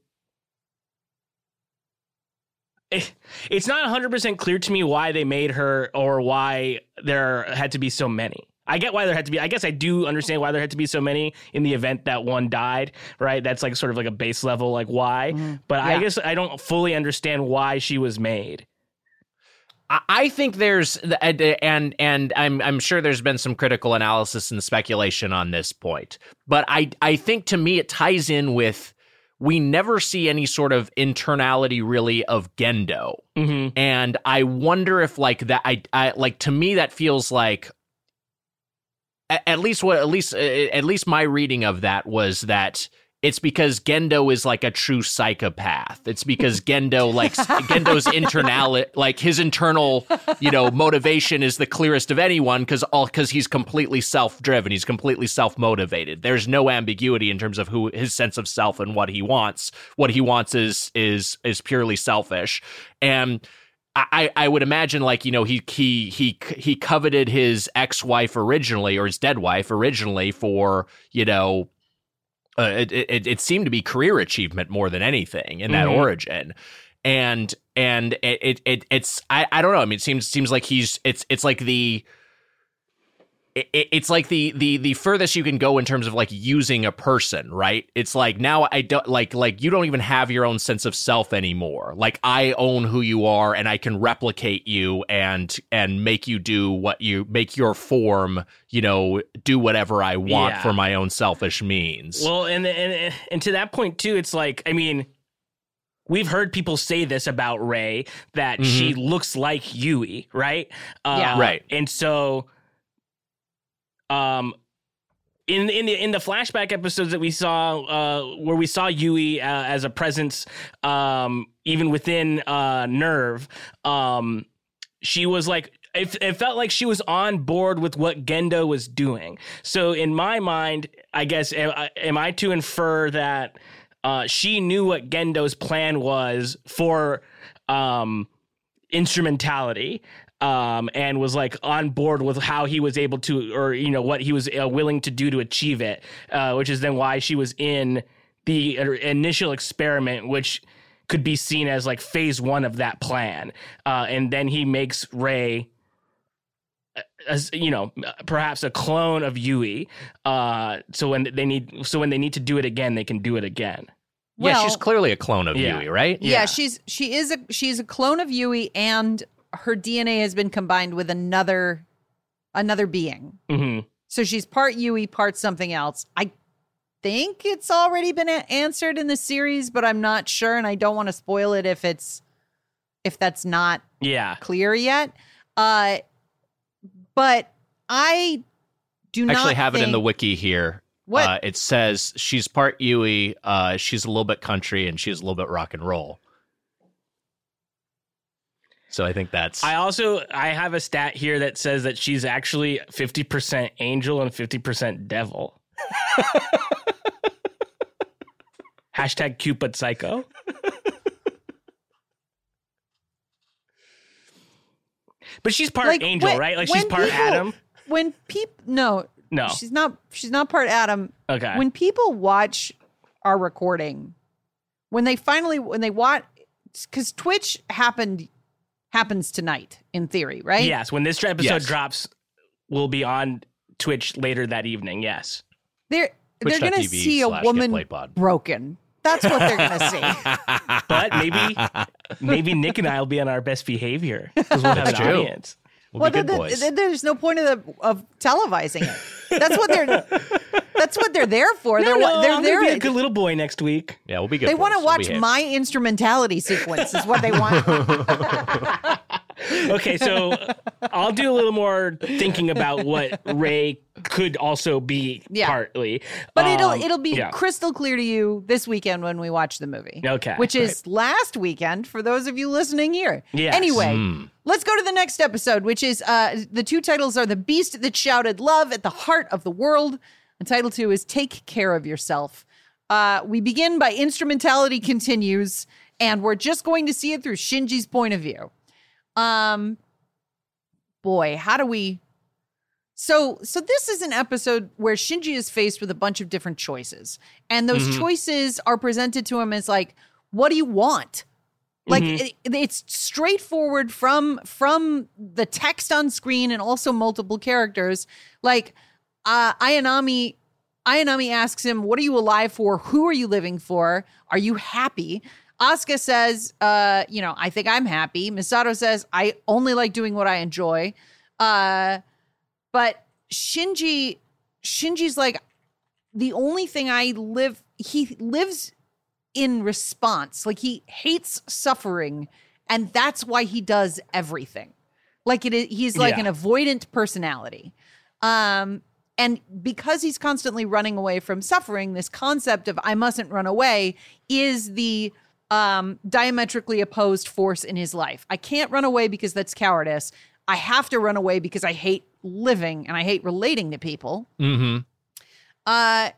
[SPEAKER 3] it, it's not 100% clear to me why they made her or why there had to be so many. I get why there had to be i guess i do understand why there had to be so many in the event that one died right? That's like sort of like a base level like why. Mm-hmm. But i guess i don't fully understand why she was made
[SPEAKER 2] I- think there's and and I'm I'm sure there's been some critical analysis and speculation on this point, but I I think to me it ties in with we never see any sort of internality really of Gendo,
[SPEAKER 3] mm-hmm.
[SPEAKER 2] and I wonder if like that I I like to me that feels like at least what at least uh, at least my reading of that was that it's because Gendo is like a true psychopath. It's because Gendo like Gendo's internal like his internal, you know, motivation is the clearest of anyone cuz all cuz he's completely self-driven. He's completely self-motivated. There's no ambiguity in terms of who his sense of self and what he wants. What he wants is is is purely selfish. And I, I would imagine like you know he he he he coveted his ex-wife originally or his dead wife originally for you know uh, it, it it seemed to be career achievement more than anything in that
[SPEAKER 3] Mhm.
[SPEAKER 2] origin and and it, it it it's I I don't know I mean it seems seems like he's it's it's like the it, it- it's like the the the furthest you can go in terms of like using a person right it's like now i don't like like you don't even have your own sense of self anymore like i own who you are and i can replicate you and and make you do what you make your form you know do whatever i want
[SPEAKER 3] Yeah.
[SPEAKER 2] for my own selfish means
[SPEAKER 3] Well, and and and to that point too, it's like I mean, we've heard people say this about Rei that she looks like Yui, right? Uh,
[SPEAKER 1] Yeah.
[SPEAKER 2] Right.
[SPEAKER 3] And so, um, in in the in the flashback episodes that we saw, uh, where we saw Yui uh, as a presence, um, even within uh, Nerv, um, she was like. It, it felt like she was on board with what Gendo was doing. So in my mind, I guess am, am I to infer that uh, she knew what Gendo's plan was for um, instrumentality um, and was like on board with how he was able to, or you know, what he was uh, willing to do to achieve it, uh, which is then why she was in the uh, initial experiment, which could be seen as like phase one of that plan. Uh, and then he makes Rei. uh, As you know, perhaps a clone of Yui. Uh, so when they need, so when they need to do it again, they can do it again.
[SPEAKER 2] yeah she's clearly a clone of
[SPEAKER 3] Yeah.
[SPEAKER 2] yui right
[SPEAKER 1] Yeah.
[SPEAKER 3] Yeah.
[SPEAKER 1] she's she is a she's a clone of Yui, and her DNA has been combined with another another being.
[SPEAKER 3] hmm
[SPEAKER 1] So she's part Yui, part something else. I think it's already been a- answered in the series, but I'm not sure, and I don't want to spoil it if it's if that's not
[SPEAKER 3] Yeah.
[SPEAKER 1] clear yet. Uh, but I do
[SPEAKER 2] actually have it in the wiki here
[SPEAKER 1] What?
[SPEAKER 2] Uh, it says she's part Yui, uh, she's a little bit country, and she's a little bit rock and roll. So I think that's
[SPEAKER 3] I also I have a stat here that says that she's actually 50% angel and 50% devil. Hashtag Cupid psycho. but she's part
[SPEAKER 1] Like,
[SPEAKER 3] angel,
[SPEAKER 1] when-
[SPEAKER 3] right? Like she's part
[SPEAKER 1] people-
[SPEAKER 3] Adam.
[SPEAKER 1] when people no
[SPEAKER 3] No.
[SPEAKER 1] she's not she's not part Adam.
[SPEAKER 3] Okay.
[SPEAKER 1] when people watch our recording, when they finally when they watch because Twitch happened happens tonight in theory, right?
[SPEAKER 3] yes, when this episode
[SPEAKER 2] Yes.
[SPEAKER 3] drops, we'll be on Twitch later that evening. Yes.
[SPEAKER 1] They're they're gonna
[SPEAKER 2] Twitch.tv
[SPEAKER 1] see a woman broken. That's what they're gonna see.
[SPEAKER 3] But maybe maybe Nick and I will be on our best behavior because we'll have
[SPEAKER 2] That's
[SPEAKER 3] an
[SPEAKER 2] true.
[SPEAKER 3] audience.
[SPEAKER 2] We'll
[SPEAKER 1] well,
[SPEAKER 2] be good
[SPEAKER 1] then-
[SPEAKER 2] boys.
[SPEAKER 1] then there's no point of the, of televising it. That's what they're that's what they're there for.
[SPEAKER 3] No,
[SPEAKER 1] they're
[SPEAKER 3] no,
[SPEAKER 1] they're
[SPEAKER 3] I'm gonna be a good little boy next week.
[SPEAKER 2] yeah, we'll be good.
[SPEAKER 1] they want to
[SPEAKER 2] boys. We'll
[SPEAKER 1] watch my instrumentality sequence. Is what they want.
[SPEAKER 3] Okay, so I'll do a little more thinking about what Rei could also be
[SPEAKER 1] Yeah.
[SPEAKER 3] partly.
[SPEAKER 1] But it'll
[SPEAKER 3] Um,
[SPEAKER 1] it'll be
[SPEAKER 3] yeah.
[SPEAKER 1] crystal clear to you this weekend when we watch the movie.
[SPEAKER 3] Okay,
[SPEAKER 1] Which is last weekend for those of you listening here.
[SPEAKER 3] Yes.
[SPEAKER 1] Anyway,
[SPEAKER 2] Hmm.
[SPEAKER 1] let's go to the next episode, which is uh the two titles are The Beast That Shouted Love at the Heart of the World. And title two is Take Care of Yourself. Uh we begin by instrumentality continues, and we're just going to see it through Shinji's point of view. Um boy, how do we so so this is an episode where Shinji is faced with a bunch of different choices. And those
[SPEAKER 2] Mhm.
[SPEAKER 1] choices are presented to him as like, what do you want? Like
[SPEAKER 3] Mhm.
[SPEAKER 1] it, it's straightforward from from the text on screen and also multiple characters. Like uh Ayanami Ayanami asks him, What are you alive for? Who are you living for? Are you happy? Asuka says, uh, you know, I think I'm happy. Misato says, I only like doing what I enjoy. Uh, but Shinji, Shinji's like, the only thing I live, he lives in response. Like he hates suffering, and that's why he does everything. Like it is, he's like
[SPEAKER 3] Yeah.
[SPEAKER 1] an avoidant personality. Um, and because he's constantly running away from suffering, this concept of I mustn't run away is the um, diametrically opposed force in his life. I can't run away because that's cowardice. I have to run away because I hate living and I hate relating to people.
[SPEAKER 2] Mm-hmm.
[SPEAKER 1] Uh,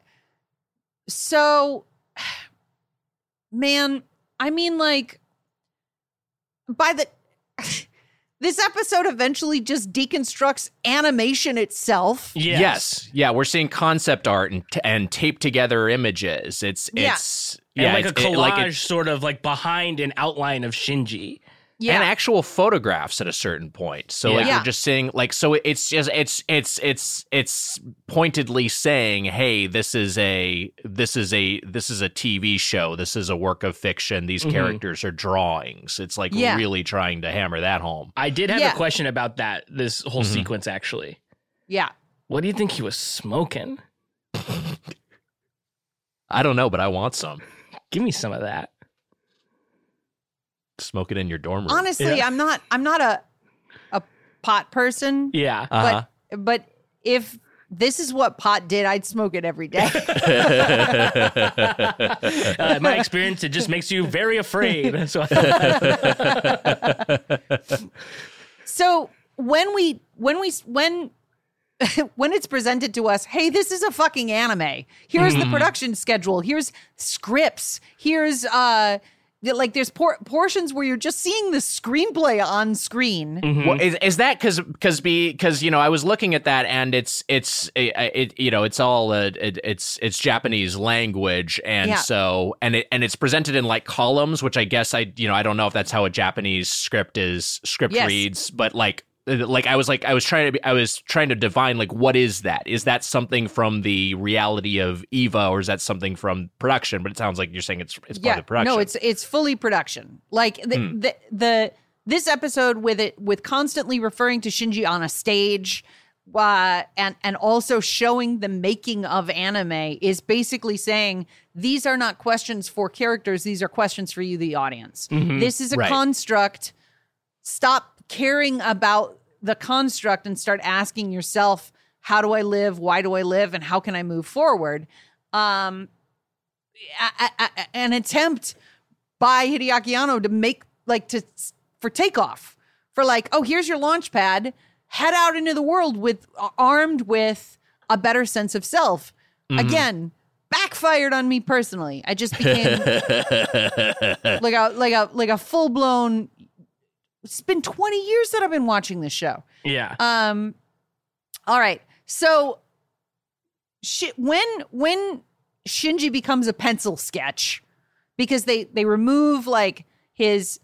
[SPEAKER 1] so, man, I mean, like, by the this episode eventually just deconstructs animation itself.
[SPEAKER 3] Yes.
[SPEAKER 2] Yes. Yeah, we're seeing concept art and t- and taped together images. It's
[SPEAKER 1] Yeah.
[SPEAKER 2] it's
[SPEAKER 3] And
[SPEAKER 2] yeah,
[SPEAKER 3] like a collage,
[SPEAKER 2] it- like it-
[SPEAKER 3] sort of like behind an outline of Shinji.
[SPEAKER 1] Yeah.
[SPEAKER 2] and actual photographs at a certain point. So like
[SPEAKER 1] Yeah.
[SPEAKER 2] we're just seeing like so it's just it's it's it's it's pointedly saying, "Hey, this is a this is a this is a TV show. This is a work of fiction. These
[SPEAKER 3] Mhm.
[SPEAKER 2] characters are drawings." It's like
[SPEAKER 1] Yeah.
[SPEAKER 2] really trying to hammer that home.
[SPEAKER 3] I did have
[SPEAKER 1] Yeah.
[SPEAKER 3] a question about that, this whole
[SPEAKER 2] Mhm.
[SPEAKER 3] sequence actually.
[SPEAKER 1] yeah.
[SPEAKER 3] What do you think he was smoking?
[SPEAKER 2] I don't know, but I want some.
[SPEAKER 3] Give me some of that.
[SPEAKER 2] Smoke it in your dorm room.
[SPEAKER 1] Honestly,
[SPEAKER 3] Yeah.
[SPEAKER 1] I'm not I'm not a a pot person,
[SPEAKER 3] Yeah.
[SPEAKER 2] Uh-huh.
[SPEAKER 1] but but if this is what pot did, I'd smoke it every day.
[SPEAKER 3] Uh, in my experience, it just makes you very afraid. So
[SPEAKER 1] so when we when we when when it's presented to us, hey, this is a fucking anime. Here's the production schedule. Here's scripts. Here's uh like there's por- portions where you're just seeing the screenplay on screen.
[SPEAKER 2] Well, is, is that because because because you know I was looking at that and it's it's it, it you know it's all uh, it, it's it's Japanese language and
[SPEAKER 1] Yeah.
[SPEAKER 2] so and it and it's presented in like columns which I guess I you know I don't know if that's how a Japanese script is script
[SPEAKER 1] Yes.
[SPEAKER 2] reads but like like I was like I was trying to be, I was trying to divine like what is that is that something from the reality of Eva or is that something from production but it sounds like you're saying it's it's part of production
[SPEAKER 1] No, it's it's fully production. Like the,
[SPEAKER 2] Hmm.
[SPEAKER 1] the the this episode with it with constantly referring to Shinji on a stage uh, and and also showing the making of anime is basically saying these are not questions for characters these are questions for you the audience. This is a
[SPEAKER 2] Mm-hmm. Right.
[SPEAKER 1] construct. Stop caring about the construct and start asking yourself how do I live? Why do I live? And how can I move forward? Um, a- a- a- an attempt by Hideaki Anno to make like to for takeoff for like oh here's your launch pad head out into the world with armed with a better sense of self again backfired on me personally I just became like a like a like a full blown it's been 20 years that I've been watching this show
[SPEAKER 3] yeah.
[SPEAKER 1] um, all right. So, when when Shinji becomes a pencil sketch, because they they remove like his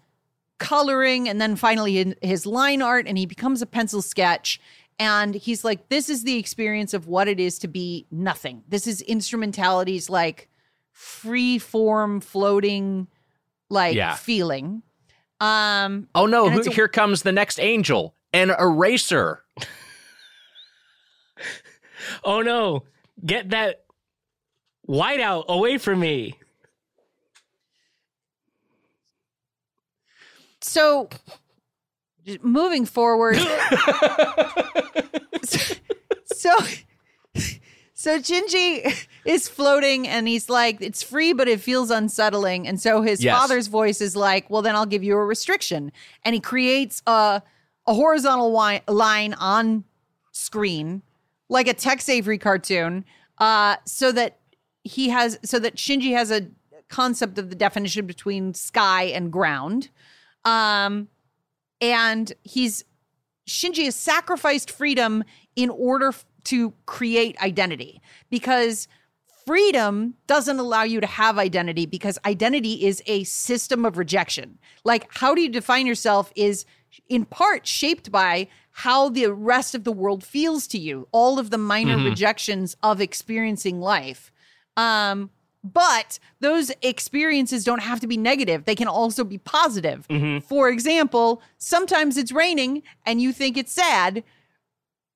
[SPEAKER 1] coloring and then finally in- his line art, and he becomes a pencil sketch. And he's like, "This is the experience of what it is to be nothing. This is instrumentality's like free form, floating, like
[SPEAKER 2] Yeah.
[SPEAKER 1] feeling." Um,
[SPEAKER 2] oh no who,
[SPEAKER 1] a-
[SPEAKER 2] here comes the next angel an eraser
[SPEAKER 3] oh no. Get that whiteout away from me.
[SPEAKER 1] so moving forward so so Shinji is floating and he's like it's free but it feels unsettling. And so his
[SPEAKER 2] Yes.
[SPEAKER 1] father's voice is like well then I'll give you a restriction. And he creates a a horizontal wi- line on screen like a Tex Avery cartoon uh so that he has so that Shinji has a concept of the definition between sky and ground. Um and he's Shinji has sacrificed freedom in order f- to create identity because freedom doesn't allow you to have identity because identity is a system of rejection. Like, how do you define yourself is in part shaped by how the rest of the world feels to you, all of the minor rejections of experiencing life. Um, but those experiences don't have to be negative. They can also be positive. For example, sometimes it's raining and you think it's sad,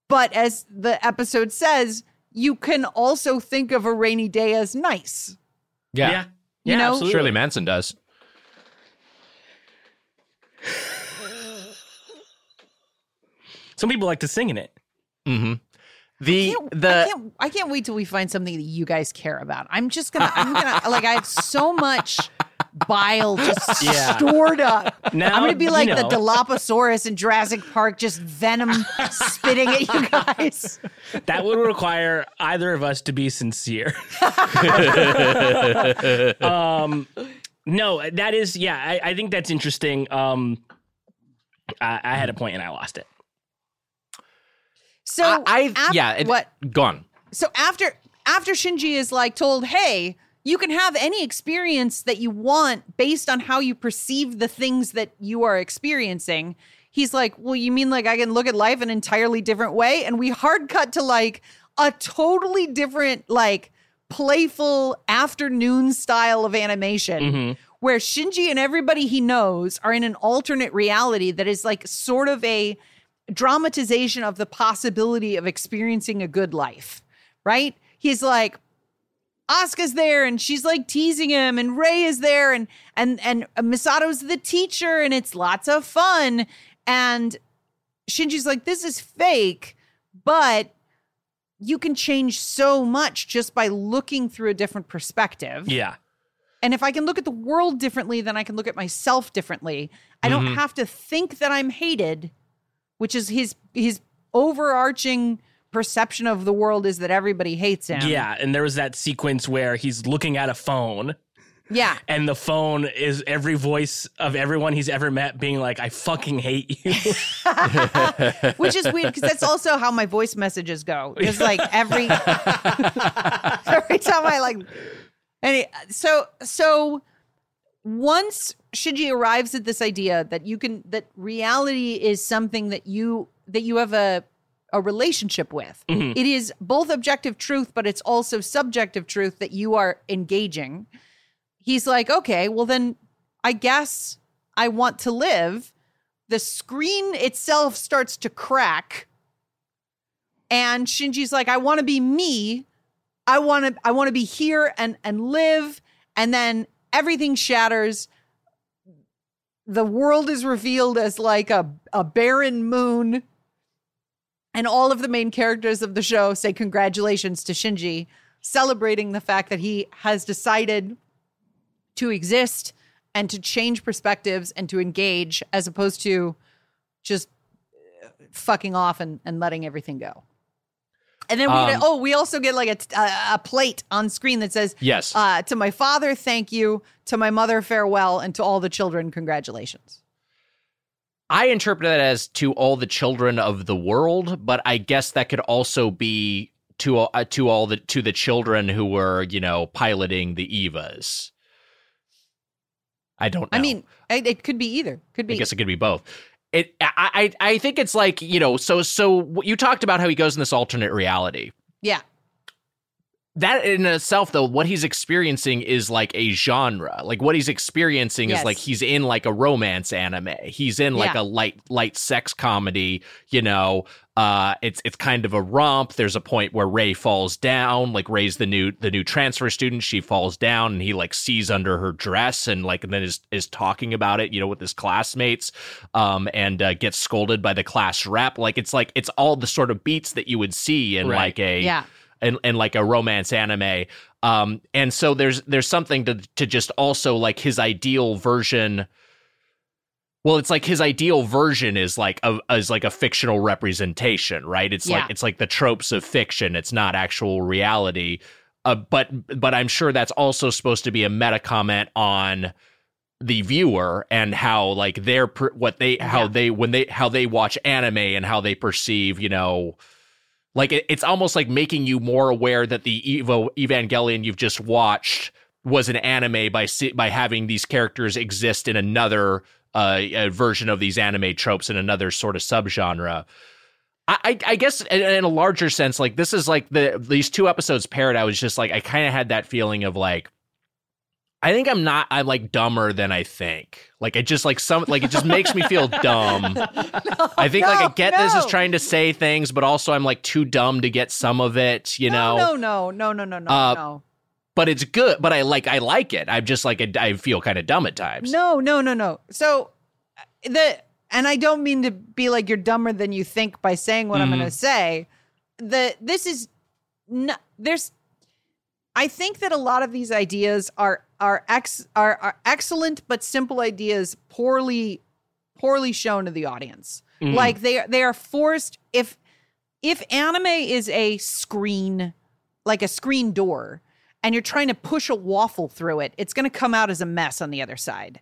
[SPEAKER 1] but as the episode says, you can also think of a rainy day as nice.
[SPEAKER 2] yeah,
[SPEAKER 3] Yeah.
[SPEAKER 1] You
[SPEAKER 3] Yeah,
[SPEAKER 1] know?
[SPEAKER 3] absolutely.
[SPEAKER 2] Shirley Manson does
[SPEAKER 3] Some people like to sing in it.
[SPEAKER 2] mm-hmm. the
[SPEAKER 1] Can't-
[SPEAKER 2] the
[SPEAKER 1] I can't I can't wait till we find something that you guys care about. I'm just gonna I'm gonna like I have so much bile just
[SPEAKER 3] Yeah.
[SPEAKER 1] stored up.
[SPEAKER 3] Now,
[SPEAKER 1] I'm gonna be
[SPEAKER 3] you
[SPEAKER 1] like
[SPEAKER 3] know.
[SPEAKER 1] the Dilophosaurus in Jurassic Park, just venom spitting at you guys.
[SPEAKER 3] That would require either of us to be sincere. um, no, that is, yeah, I, I think that's interesting. Um, I, I had a point and I lost it.
[SPEAKER 1] So
[SPEAKER 2] I, I
[SPEAKER 1] af-
[SPEAKER 2] yeah, it,
[SPEAKER 1] what
[SPEAKER 2] gone.
[SPEAKER 1] so after after Shinji is like told, "Hey, you can have any experience that you want based on how you perceive the things that you are experiencing." He's like, "Well, you mean like I can look at life an entirely different way?" And we hard cut to like a totally different like playful afternoon style of animation mm-hmm. where Shinji and everybody he knows are in an alternate reality that is like sort of a dramatization of the possibility of experiencing a good life, right? He's like, Asuka's there and she's like teasing him, and Rei is there, and and and Misato's the teacher, and it's lots of fun. And Shinji's like, this is fake, but you can change so much just by looking through a different perspective.
[SPEAKER 3] Yeah.
[SPEAKER 1] And if I can look at the world differently, then I can look at myself differently. I don't mm-hmm. have to think that I'm hated, which is his his overarching perception of the world is that everybody hates him.
[SPEAKER 3] Yeah. And there was that sequence where he's looking at a phone
[SPEAKER 1] Yeah.
[SPEAKER 3] and the phone is every voice of everyone he's ever met being like, I fucking hate you.
[SPEAKER 1] Which is weird because that's also how my voice messages go. Just like every every time I like any so so once Shinji arrives at this idea that you can that reality is something that you that you have a a relationship with. Mm-hmm. It is both objective truth, but it's also subjective truth that you are engaging. He's like, okay, well then I guess I want to live. The screen itself starts to crack. And Shinji's like, I want to be me. I want to I want to be here and and live. And then everything shatters. The world is revealed as like a, a barren moon. And all of the main characters of the show say congratulations to Shinji, celebrating the fact that he has decided to exist and to change perspectives and to engage as opposed to just uh, fucking off and, and letting everything go. And then we get,
[SPEAKER 2] Um,
[SPEAKER 1] oh, we also get like a, a, a plate on screen that says,
[SPEAKER 2] Yes.
[SPEAKER 1] uh, to my father, thank you. To my mother, farewell. And to all the children, congratulations.
[SPEAKER 2] I interpret that as to all the children of the world, but I guess that could also be to all- uh, to all the to the children who were you know piloting the Evas. I don't. know.
[SPEAKER 1] I mean, it, could be either. Could be.
[SPEAKER 2] I guess it could be both. It. I. I. I think it's like you know. So. So you talked about how he goes in this alternate reality.
[SPEAKER 1] yeah.
[SPEAKER 2] That in itself, though, what he's experiencing is like a genre. Like what he's experiencing
[SPEAKER 1] Yes.
[SPEAKER 2] is like he's in like a romance anime. He's in like
[SPEAKER 1] Yeah.
[SPEAKER 2] a light, light sex comedy. You know, uh, it's it's kind of a romp. There's a point where Rei falls down. Like Rei's the new the new transfer student. She falls down, and he like sees under her dress, and like and then is is talking about it. You know, with his classmates, um, and uh, gets scolded by the class rep. Like it's like it's all the sort of beats that you would see in
[SPEAKER 3] Right.
[SPEAKER 2] like a
[SPEAKER 1] Yeah.
[SPEAKER 2] And and like a romance anime. Um, and so there's there's something to to just also like his ideal version. Well, it's like his ideal version is like a is like a fictional representation, right? It's
[SPEAKER 1] Yeah.
[SPEAKER 2] like it's like the tropes of fiction. It's not actual reality. Uh, but but I'm sure that's also supposed to be a meta comment on the viewer and how like their what they how
[SPEAKER 1] Yeah.
[SPEAKER 2] they when they how they watch anime and how they perceive you know like it, it's almost like making you more aware that the Evo Evangelion you've just watched was an anime by by having these characters exist in another uh, version of these anime tropes in another sort of subgenre. I, I, I guess in, in a larger sense, like this is like the these two episodes paired. I was just like I kind of had that feeling of like I think I'm not I'm like dumber than I think. Like it just like some like it just makes me feel dumb. I think like I
[SPEAKER 1] no,
[SPEAKER 2] get this is trying to say things, but also I'm like too dumb to get some of it, you know.
[SPEAKER 1] no, no, no, no, no, no,
[SPEAKER 2] Uh,
[SPEAKER 1] no.
[SPEAKER 2] But it's good. But I like I like it. I'm just like I feel kind of dumb at times.
[SPEAKER 1] No, no, no, no. So uh, the and I don't mean to be like you're dumber than you think by saying what I'm
[SPEAKER 2] Mm-hmm.
[SPEAKER 1] going to say. The this is not there's I think that a lot of these ideas are are ex are, are excellent but simple ideas poorly poorly shown to the audience.
[SPEAKER 2] Mm-hmm.
[SPEAKER 1] Like they are they are forced if if anime is a screen like a screen door and you're trying to push a waffle through it, it's going to come out as a mess on the other side.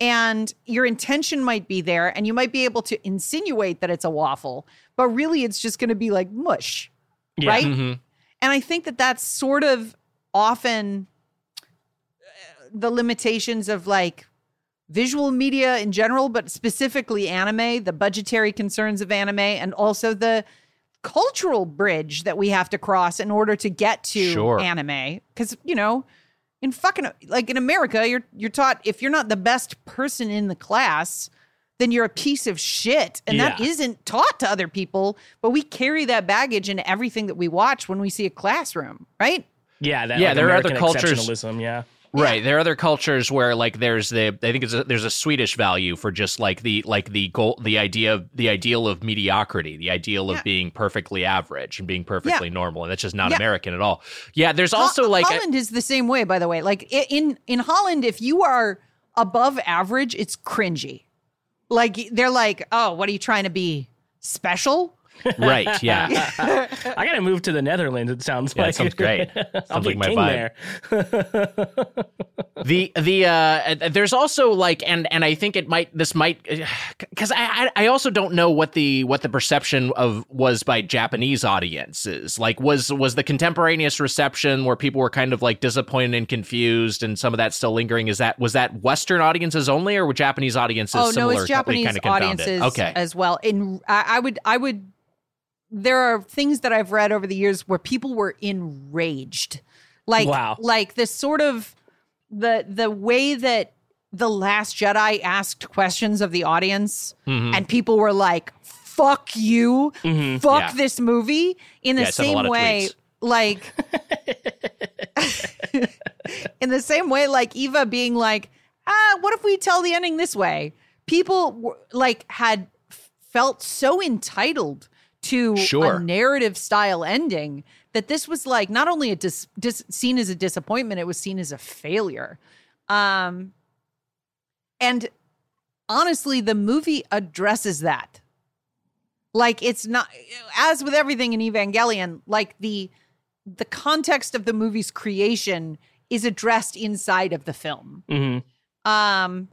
[SPEAKER 1] and your intention might be there and you might be able to insinuate that it's a waffle, but really it's just going to be like mush,
[SPEAKER 3] Yeah.
[SPEAKER 1] right?
[SPEAKER 2] Mhm.
[SPEAKER 1] And I think that that's sort of often the limitations of like visual media in general, but specifically anime, the budgetary concerns of anime, and also the cultural bridge that we have to cross in order to get to
[SPEAKER 2] Sure.
[SPEAKER 1] anime. Because, you know, in fucking like in America, you're you're taught if you're not the best person in the class, then you're a piece of shit. And that
[SPEAKER 3] Yeah.
[SPEAKER 1] isn't taught to other people, but we carry that baggage into everything that we watch when we see a classroom, right?
[SPEAKER 3] Yeah, that,
[SPEAKER 2] Yeah,
[SPEAKER 3] like,
[SPEAKER 2] there are other
[SPEAKER 3] American
[SPEAKER 2] cultures-
[SPEAKER 3] exceptionalism, Yeah,
[SPEAKER 2] Right. There are other cultures where like there's the I think it's a, there's a Swedish value for just like the like the goal the idea of the ideal of mediocrity, the ideal
[SPEAKER 1] Yeah.
[SPEAKER 2] of being perfectly average and being perfectly normal, and that's just not
[SPEAKER 1] Yeah.
[SPEAKER 2] American at all. Yeah, there's
[SPEAKER 1] Ho-
[SPEAKER 2] also like
[SPEAKER 1] Holland is the same way, by the way. Like in in Holland, if you are above average, it's cringy. Like they're like, oh, what are you trying to be special?
[SPEAKER 2] Right, yeah.
[SPEAKER 3] I gotta move to the Netherlands. It sounds
[SPEAKER 2] Yeah,
[SPEAKER 3] like
[SPEAKER 2] it sounds great.
[SPEAKER 3] I'll
[SPEAKER 2] Sounds
[SPEAKER 3] be
[SPEAKER 2] like my
[SPEAKER 3] king
[SPEAKER 2] vibe.
[SPEAKER 3] there.
[SPEAKER 2] the the uh there's also like and and i think it might this might because I, I i also don't know what the what the perception of was by japanese audiences like was was the contemporaneous reception where people were kind of like disappointed and confused and some of that still lingering is that was that western audiences only or were japanese audiences
[SPEAKER 1] oh no,
[SPEAKER 2] similar
[SPEAKER 1] it's Japanese
[SPEAKER 2] kind of confounded?
[SPEAKER 1] audiences
[SPEAKER 2] okay
[SPEAKER 1] as well. In I, I would I would there are things that I've read over the years where people were enraged. Like
[SPEAKER 3] Wow.
[SPEAKER 1] like this sort of the the way that the last Jedi asked questions of the audience
[SPEAKER 2] Mhm.
[SPEAKER 1] and people were like fuck you
[SPEAKER 3] Mhm.
[SPEAKER 1] fuck
[SPEAKER 2] Yeah.
[SPEAKER 1] this movie in the
[SPEAKER 2] Yeah, I sent a
[SPEAKER 1] same way like in the same way like eva being like ah what if we tell the ending this way people like had felt so entitled to
[SPEAKER 2] Sure.
[SPEAKER 1] a narrative style ending that this was like not only a dis, dis, seen as a disappointment it was seen as a failure um and honestly the movie addresses that like it's not as with everything in evangelion like the the context of the movie's creation is addressed inside of the film
[SPEAKER 3] Mhm.
[SPEAKER 1] um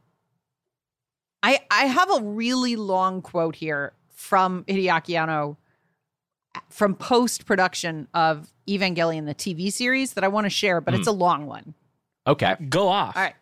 [SPEAKER 1] i i have a really long quote here from hideaki anno from post production of evangelion the tv series that i want to share but it's hmm. a long one
[SPEAKER 2] okay
[SPEAKER 3] Go off.
[SPEAKER 1] all right.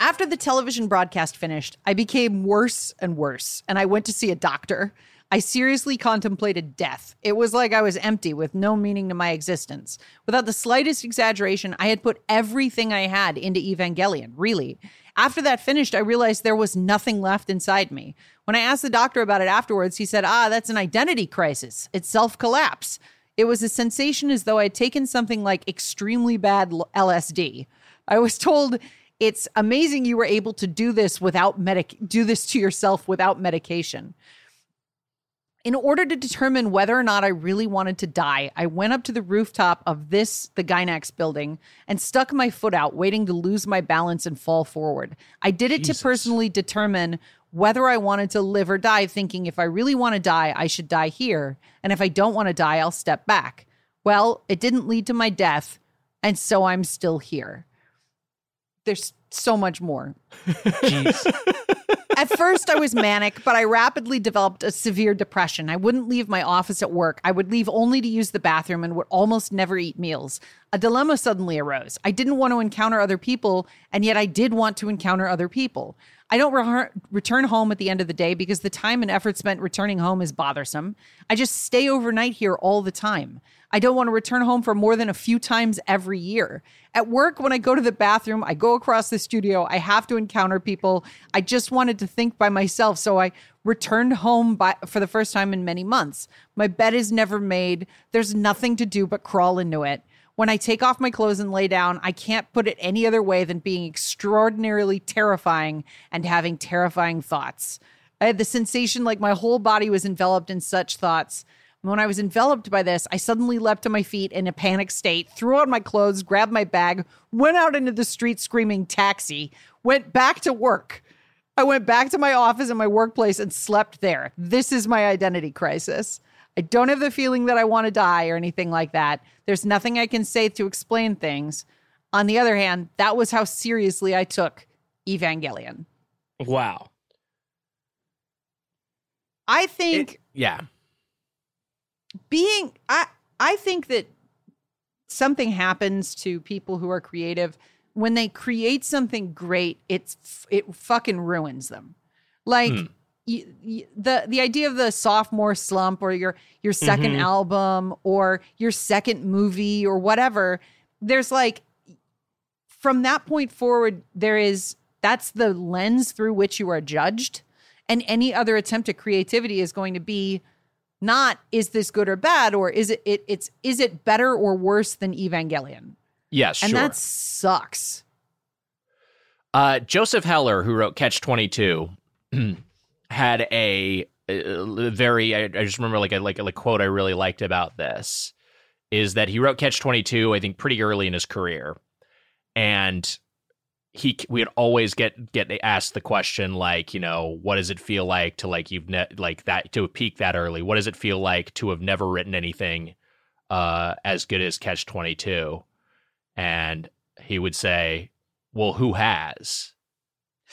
[SPEAKER 1] After the television broadcast finished, I became worse and worse, and I went to see a doctor. I seriously contemplated death. It was like I was empty with no meaning to my existence. Without the slightest exaggeration, I had put everything I had into Evangelion, really. After that finished, I realized there was nothing left inside me. When I asked the doctor about it afterwards, he said, Ah, that's an identity crisis. It's self collapse. It was a sensation as though I'd taken something like extremely bad LSD. I was told it's amazing you were able to do this without medic do this to yourself without medication. In order to determine whether or not I really wanted to die, I went up to the rooftop of this, the Gainax building, and stuck my foot out, waiting to lose my balance and fall forward. I did it
[SPEAKER 2] Jesus.
[SPEAKER 1] to personally determine whether I wanted to live or die, thinking if I really want to die, I should die here. And if I don't want to die, I'll step back. Well, it didn't lead to my death, and so I'm still here. There's so much more. At first, I was manic, but I rapidly developed a severe depression. I wouldn't leave my office at work. I would leave only to use the bathroom and would almost never eat meals. A dilemma suddenly arose. I didn't want to encounter other people, and yet I did want to encounter other people. I don't re- return home at the end of the day because the time and effort spent returning home is bothersome. I just stay overnight here all the time. I don't want to return home for more than a few times every year. At work, when I go to the bathroom, I go across the studio, I have to encounter people. I just wanted to think by myself, so I returned home by, for the first time in many months. My bed is never made, there's nothing to do but crawl into it. When I take off my clothes and lay down, I can't put it any other way than being extraordinarily terrifying and having terrifying thoughts. I had the sensation like my whole body was enveloped in such thoughts. When I was enveloped by this, I suddenly leapt to my feet in a panic state, threw on my clothes, grabbed my bag, went out into the street screaming taxi, went back to work. I went back to my office and my workplace and slept there. This is my identity crisis. I don't have the feeling that I want to die or anything like that. There's nothing I can say to explain things. On the other hand, that was how seriously I took Evangelion.
[SPEAKER 3] Wow.
[SPEAKER 1] I think
[SPEAKER 2] It- yeah.
[SPEAKER 1] being I I think that something happens to people who are creative when they create something great. It's it fucking ruins them. Like
[SPEAKER 2] Hmm.
[SPEAKER 1] The the idea of the sophomore slump or your your 2nd
[SPEAKER 3] Mhm.
[SPEAKER 1] album or your second movie or whatever. There's like from that point forward, there is that's the lens through which you are judged, and any other attempt at creativity is going to be not is this good or bad or is it, it it's is it better or worse than Evangelion?
[SPEAKER 2] Yes,
[SPEAKER 1] And
[SPEAKER 2] sure.
[SPEAKER 1] that sucks.
[SPEAKER 2] Uh, Joseph Heller, who wrote Catch Twenty Two, had a, uh very. I, I just remember like a like a like quote I really liked about this is that he wrote Catch Twenty Two. I think pretty early in his career, and he we would always get get asked the question like you know what does it feel like to like you've ne- like that to peak that early what does it feel like to have never written anything uh as good as catch 22 and he would say well who has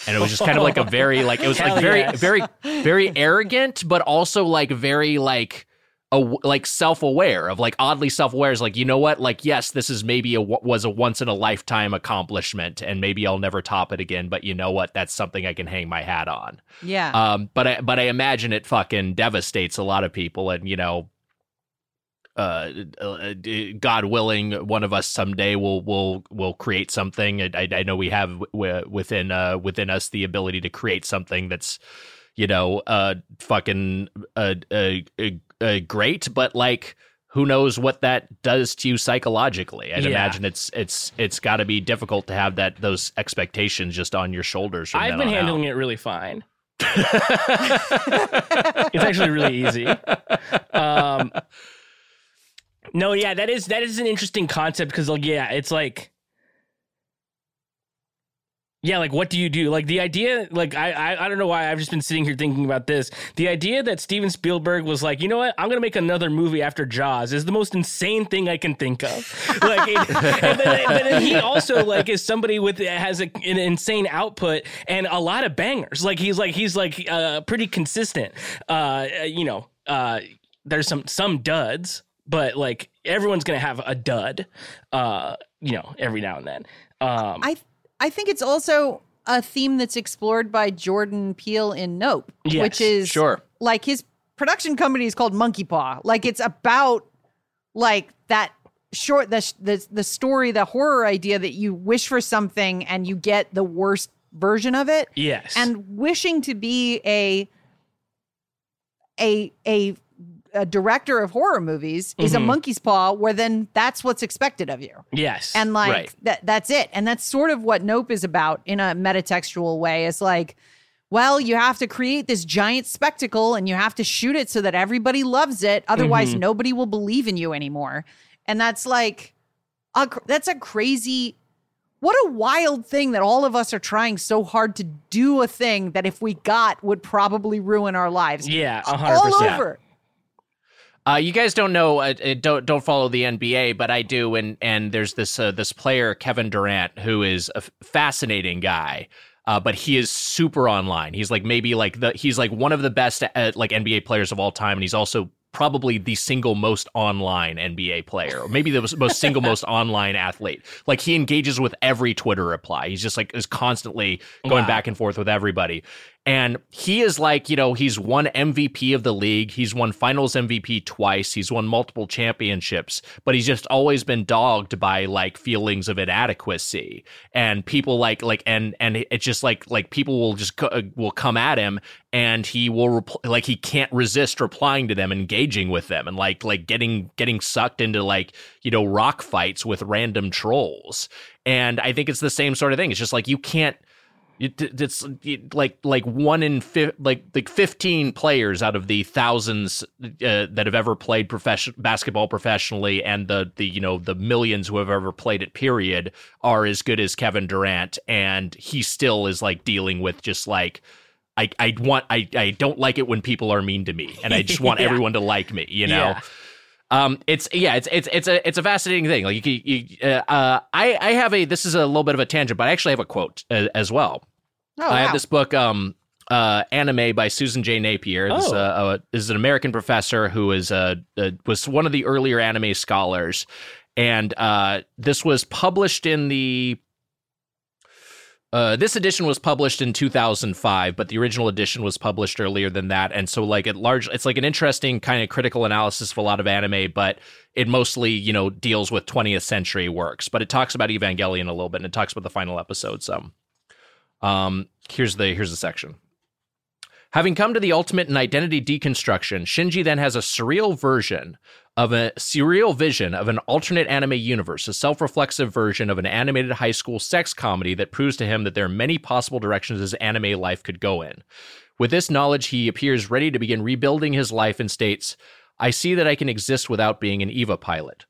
[SPEAKER 2] and it was just kind of like a very like it was like very
[SPEAKER 3] yes.
[SPEAKER 2] very very arrogant but also like very like a, like self-aware of like oddly self-aware is like you know what like yes this is maybe a was a once in a lifetime accomplishment and maybe I'll never top it again but you know what that's something I can hang my hat on
[SPEAKER 1] Yeah.
[SPEAKER 2] um but I but I imagine it fucking devastates a lot of people and you know uh, uh, God willing, one of us someday will will will create something. I, I know we have w- within uh, within us the ability to create something that's, you know, uh, fucking uh, uh, uh, uh, great. But like, who knows what that does to you psychologically? I'd
[SPEAKER 3] Yeah.
[SPEAKER 2] imagine it's it's it's got to be difficult to have that those expectations just on your shoulders.
[SPEAKER 3] I've been handling it really fine. It's actually really easy. Um, no, yeah, that is that is an interesting concept because, like, yeah, it's like, yeah, like, what do you do? Like, the idea, like, I, I, I don't know why I've just been sitting here thinking about this. The idea that Steven Spielberg was like, you know what, I'm gonna make another movie after Jaws is the most insane thing I can think of. Like, it, and then, but then he also like is somebody with has a, an insane output and a lot of bangers. Like, he's like he's like uh, pretty consistent. Uh, you know, uh, there's some some duds, but like everyone's gonna have a dud. Uh, you know, every now and then. Um,
[SPEAKER 1] I I think it's also a theme that's explored by Jordan Peele in Nope,
[SPEAKER 3] Yes,
[SPEAKER 1] which is
[SPEAKER 2] sure.
[SPEAKER 1] like his production company is called Monkey Paw. Like it's about like that short the the the story, the horror idea that you wish for something and you get the worst version of it.
[SPEAKER 3] yes,
[SPEAKER 1] And wishing to be a a a a director of horror movies is a
[SPEAKER 3] Mhm.
[SPEAKER 1] monkey's paw where then that's what's expected of you
[SPEAKER 3] yes,
[SPEAKER 1] and like
[SPEAKER 2] Right.
[SPEAKER 1] that that's it and that's sort of what nope is about in a metatextual way it's like well you have to create this giant spectacle and you have to shoot it so that everybody loves it otherwise
[SPEAKER 3] Mhm.
[SPEAKER 1] nobody will believe in you anymore and that's like a, that's a crazy what a wild thing that all of us are trying so hard to do a thing that if we got would probably ruin our lives
[SPEAKER 3] yeah, a hundred
[SPEAKER 1] all
[SPEAKER 3] percent.
[SPEAKER 1] over
[SPEAKER 2] Uh, you guys don't know, uh, uh, don't don't follow the NBA, but I do, and and there's this uh, this player Kevin Durant who is a fascinating guy, uh, but he is super online. He's like maybe like the he's like one of the best uh, like NBA players of all time, and he's also probably the single most online NBA player, or maybe the most- most single most online athlete. Like he engages with every Twitter reply. He's just like is constantly going
[SPEAKER 3] Wow.
[SPEAKER 2] back and forth with everybody. And he is like, you know, he's won MVP of the league. He's won finals MVP twice. He's won multiple championships, but he's just always been dogged by like feelings of inadequacy. And people like, like, and, and it's just like, like people will just, co- uh, will come at him and he will, repl- like, he can't resist replying to them, engaging with them and like, like getting, getting sucked into like, you know, rock fights with random trolls. And I think it's the same sort of thing. It's just like, you can't, it's like like one in fi- like like fifteen players out of the thousands uh, that have ever played profession basketball professionally, and the the you know the millions who have ever played it. Period are as good as Kevin Durant, and he still is like dealing with just like. I, I want I, I don't like it when people are mean to me and I just want
[SPEAKER 3] Yeah.
[SPEAKER 2] everyone to like me you know
[SPEAKER 3] Yeah.
[SPEAKER 2] Um, it's yeah, it's it's it's a it's a fascinating thing. Like you, you uh, uh, I I have a this is a little bit of a tangent, but I actually have a quote uh, as well.
[SPEAKER 1] Oh,
[SPEAKER 2] I
[SPEAKER 1] wow.
[SPEAKER 2] have this book, um, uh, anime by Susan J. Napier. This,
[SPEAKER 3] Oh.
[SPEAKER 2] uh, uh, this is an American professor who is uh, uh, was one of the earlier anime scholars, and uh, this was published in the. Uh, this edition was published in 2005, but the original edition was published earlier than that, and so like it large, it's like an interesting kind of critical analysis of a lot of anime, but it mostly you know deals with 20th century works. But it talks about Evangelion a little bit, and it talks about the final episode some. Um, here's the here's the section. Having come to the ultimate in identity deconstruction, Shinji then has a surreal version of a surreal vision of an alternate anime universe, a self-reflexive version of an animated high school sex comedy that proves to him that there are many possible directions his anime life could go in. With this knowledge, he appears ready to begin rebuilding his life and states, I see that I can exist without being an EVA pilot.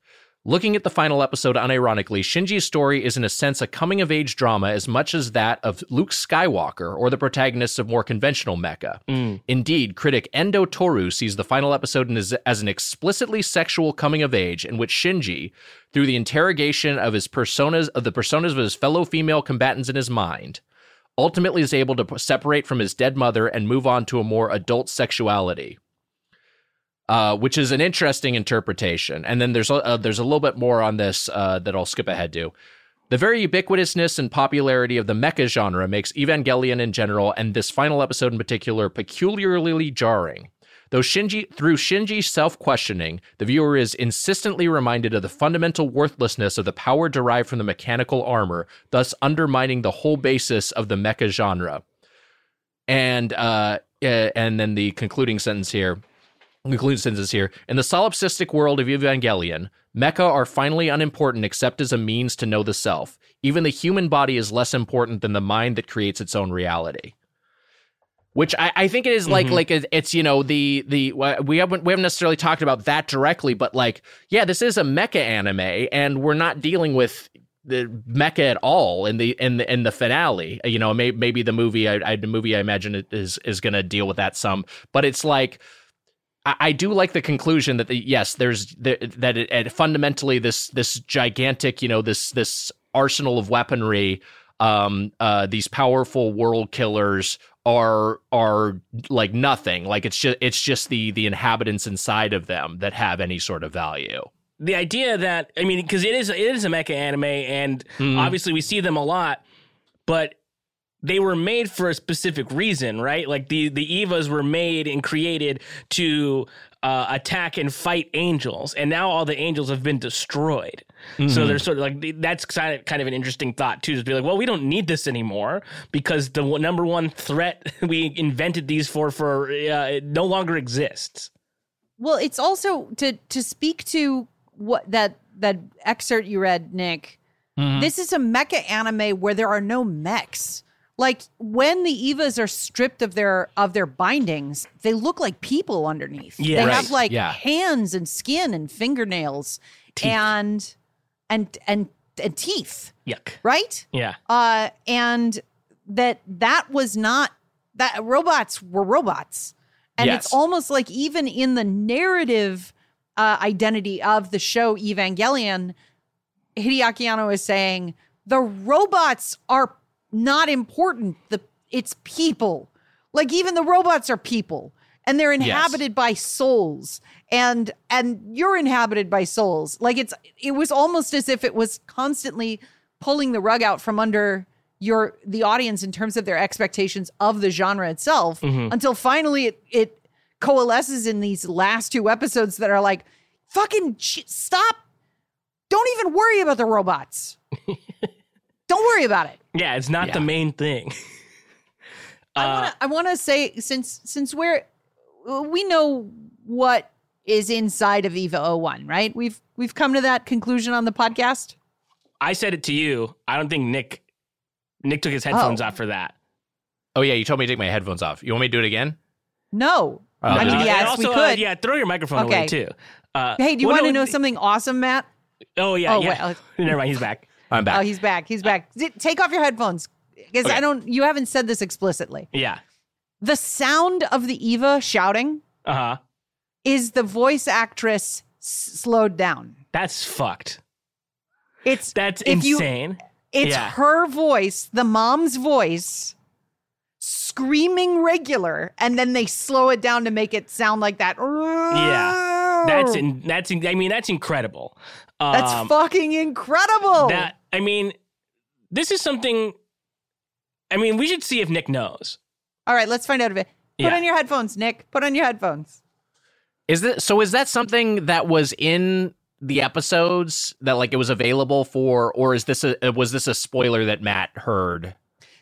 [SPEAKER 2] Looking at the final episode unironically, Shinji's story is in a sense a coming of age drama as much as that of Luke Skywalker or the protagonists of more conventional mecha. Mm. Indeed, critic Endo Toru sees the final episode as, as an explicitly sexual coming of age in which Shinji, through the interrogation of his personas of the personas of his fellow female combatants in his mind, ultimately is able to separate from his dead mother and move on to a more adult sexuality uh, which is an interesting interpretation. And then there's a, uh, there's a little bit more on this uh, that I'll skip ahead to. The very ubiquitousness and popularity of the mecha genre makes Evangelion in general, and this final episode in particular, peculiarly jarring. Though Shinji, through Shinji's self-questioning, the viewer is insistently reminded of the fundamental worthlessness of the power derived from the mechanical armor, thus undermining the whole basis of the mecha genre. And uh, uh, and then the concluding sentence here concluding sentence here. In the solipsistic world of Evangelion, mecha are finally unimportant except as a means to know the self. Even the human body is less important than the mind that creates its own reality. Which I, I think it is like
[SPEAKER 3] Mhm.
[SPEAKER 2] like it's you know the the we haven't we haven't necessarily talked about that directly, but like yeah, this is a mecha anime, and we're not dealing with the mecha at all in the in the in the finale. You know, may, maybe the movie I, I the movie I imagine is is going to deal with that some, but it's like I, do like the conclusion that the, yes, there's the, that it, it fundamentally this this gigantic you know this this arsenal of weaponry, um, uh, these powerful world killers are are like nothing. Like it's just it's just the the inhabitants inside of them that have any sort of value.
[SPEAKER 3] the idea that I mean, because it is it is a mecha anime, and
[SPEAKER 2] Mhm.
[SPEAKER 3] obviously we see them a lot, but they were made for a specific reason, right? Like the the Evas were made and created to uh, attack and fight angels, and now all the angels have been destroyed. So they're sort of like that's kind of kind of an interesting thought too, to be like, well, we don't need this anymore because the one- number one threat we invented these for for uh, no longer exists.
[SPEAKER 1] Well, it's also to to speak to what that that excerpt you read, Nick. This is a mecha anime where there are no mechs. Like when the Evas are stripped of their of their bindings, they look like people underneath.
[SPEAKER 3] Yeah.
[SPEAKER 1] they
[SPEAKER 2] Right.
[SPEAKER 1] have like
[SPEAKER 2] Yeah.
[SPEAKER 1] hands and skin and fingernails and and and and teeth,
[SPEAKER 3] Yuck.
[SPEAKER 1] right?
[SPEAKER 3] Yeah.
[SPEAKER 1] uh, and that that was not that robots were robots, and
[SPEAKER 2] Yes.
[SPEAKER 1] it's almost like even in the narrative uh, identity of the show Evangelion, Hideaki Anno is saying the robots are not important. The it's people, like even the robots are people, and they're inhabited by souls. And and you're inhabited by souls. Like it's it was almost as if it was constantly pulling the rug out from under your the audience in terms of their expectations of the genre itself mm-hmm. until finally it it coalesces in these last two episodes that are like fucking sh- stop. Don't even worry about the robots don't worry about it
[SPEAKER 3] Yeah, it's not the main thing.
[SPEAKER 1] I
[SPEAKER 3] Uh,
[SPEAKER 1] wanna I want to say since since we're we know what is inside of Eva 01, right? We've we've come to that conclusion on the podcast.
[SPEAKER 3] I said it to you. I don't think Nick Nick took his headphones
[SPEAKER 1] Oh.
[SPEAKER 3] off for that.
[SPEAKER 2] Oh yeah, you told me to take my headphones off. You want me to do it again?
[SPEAKER 1] No.
[SPEAKER 2] Oh,
[SPEAKER 1] I mean,
[SPEAKER 2] Uh,
[SPEAKER 3] and
[SPEAKER 1] yes,
[SPEAKER 3] also,
[SPEAKER 1] we
[SPEAKER 3] uh,
[SPEAKER 1] could.
[SPEAKER 3] yeah, throw your microphone away too. Uh,
[SPEAKER 1] Hey, do you
[SPEAKER 3] well,
[SPEAKER 1] want to know
[SPEAKER 3] th-
[SPEAKER 1] something awesome, Matt?
[SPEAKER 3] Oh yeah,
[SPEAKER 1] Oh,
[SPEAKER 3] yeah.
[SPEAKER 1] wait,
[SPEAKER 3] Never mind, he's back.
[SPEAKER 2] I'm back.
[SPEAKER 1] Oh, he's back. He's back. Z- Take off your headphones. Because
[SPEAKER 2] Okay.
[SPEAKER 1] I don't you haven't said this explicitly.
[SPEAKER 3] Yeah.
[SPEAKER 1] The sound of the Eva shouting
[SPEAKER 3] Uh huh.
[SPEAKER 1] is the voice actress s- slowed down.
[SPEAKER 3] That's fucked.
[SPEAKER 1] It's
[SPEAKER 3] That's
[SPEAKER 1] If you-
[SPEAKER 3] insane.
[SPEAKER 1] it's
[SPEAKER 3] yeah.
[SPEAKER 1] her voice, the mom's voice, screaming regular, and then they slow it down to make it sound like that.
[SPEAKER 3] Yeah. That's in, that's in, I mean that's incredible.
[SPEAKER 1] That's
[SPEAKER 3] Um,
[SPEAKER 1] fucking incredible.
[SPEAKER 3] that I mean this is something I mean we should see if Nick knows.
[SPEAKER 1] All right, let's find out of it. Put
[SPEAKER 3] Yeah.
[SPEAKER 1] on your headphones, Nick. Put on your headphones.
[SPEAKER 2] Is that so? Is that something that was in the episodes that like it was available for, or is this a uh, was this a spoiler that Matt heard?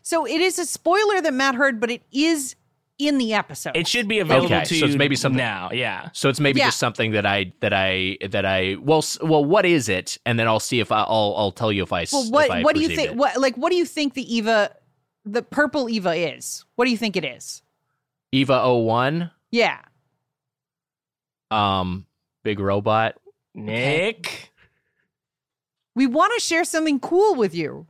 [SPEAKER 1] So it is a spoiler that Matt heard, but it is in the episode.
[SPEAKER 3] It should be available
[SPEAKER 2] Okay,
[SPEAKER 3] to
[SPEAKER 2] so it's
[SPEAKER 3] you
[SPEAKER 2] maybe something-
[SPEAKER 3] now. Yeah.
[SPEAKER 2] So it's maybe
[SPEAKER 1] Yeah.
[SPEAKER 2] just something that I that I that I well well what is it? And then I'll see if I, I'll I'll tell you if I.
[SPEAKER 1] well, what
[SPEAKER 2] I
[SPEAKER 1] what do you think?
[SPEAKER 2] it.
[SPEAKER 1] What like what do you think the Eva, the purple Eva is? What do you think it is?
[SPEAKER 2] Eva 01,
[SPEAKER 1] Yeah.
[SPEAKER 2] um, big robot.
[SPEAKER 3] Nick.
[SPEAKER 1] We want to share something cool with you.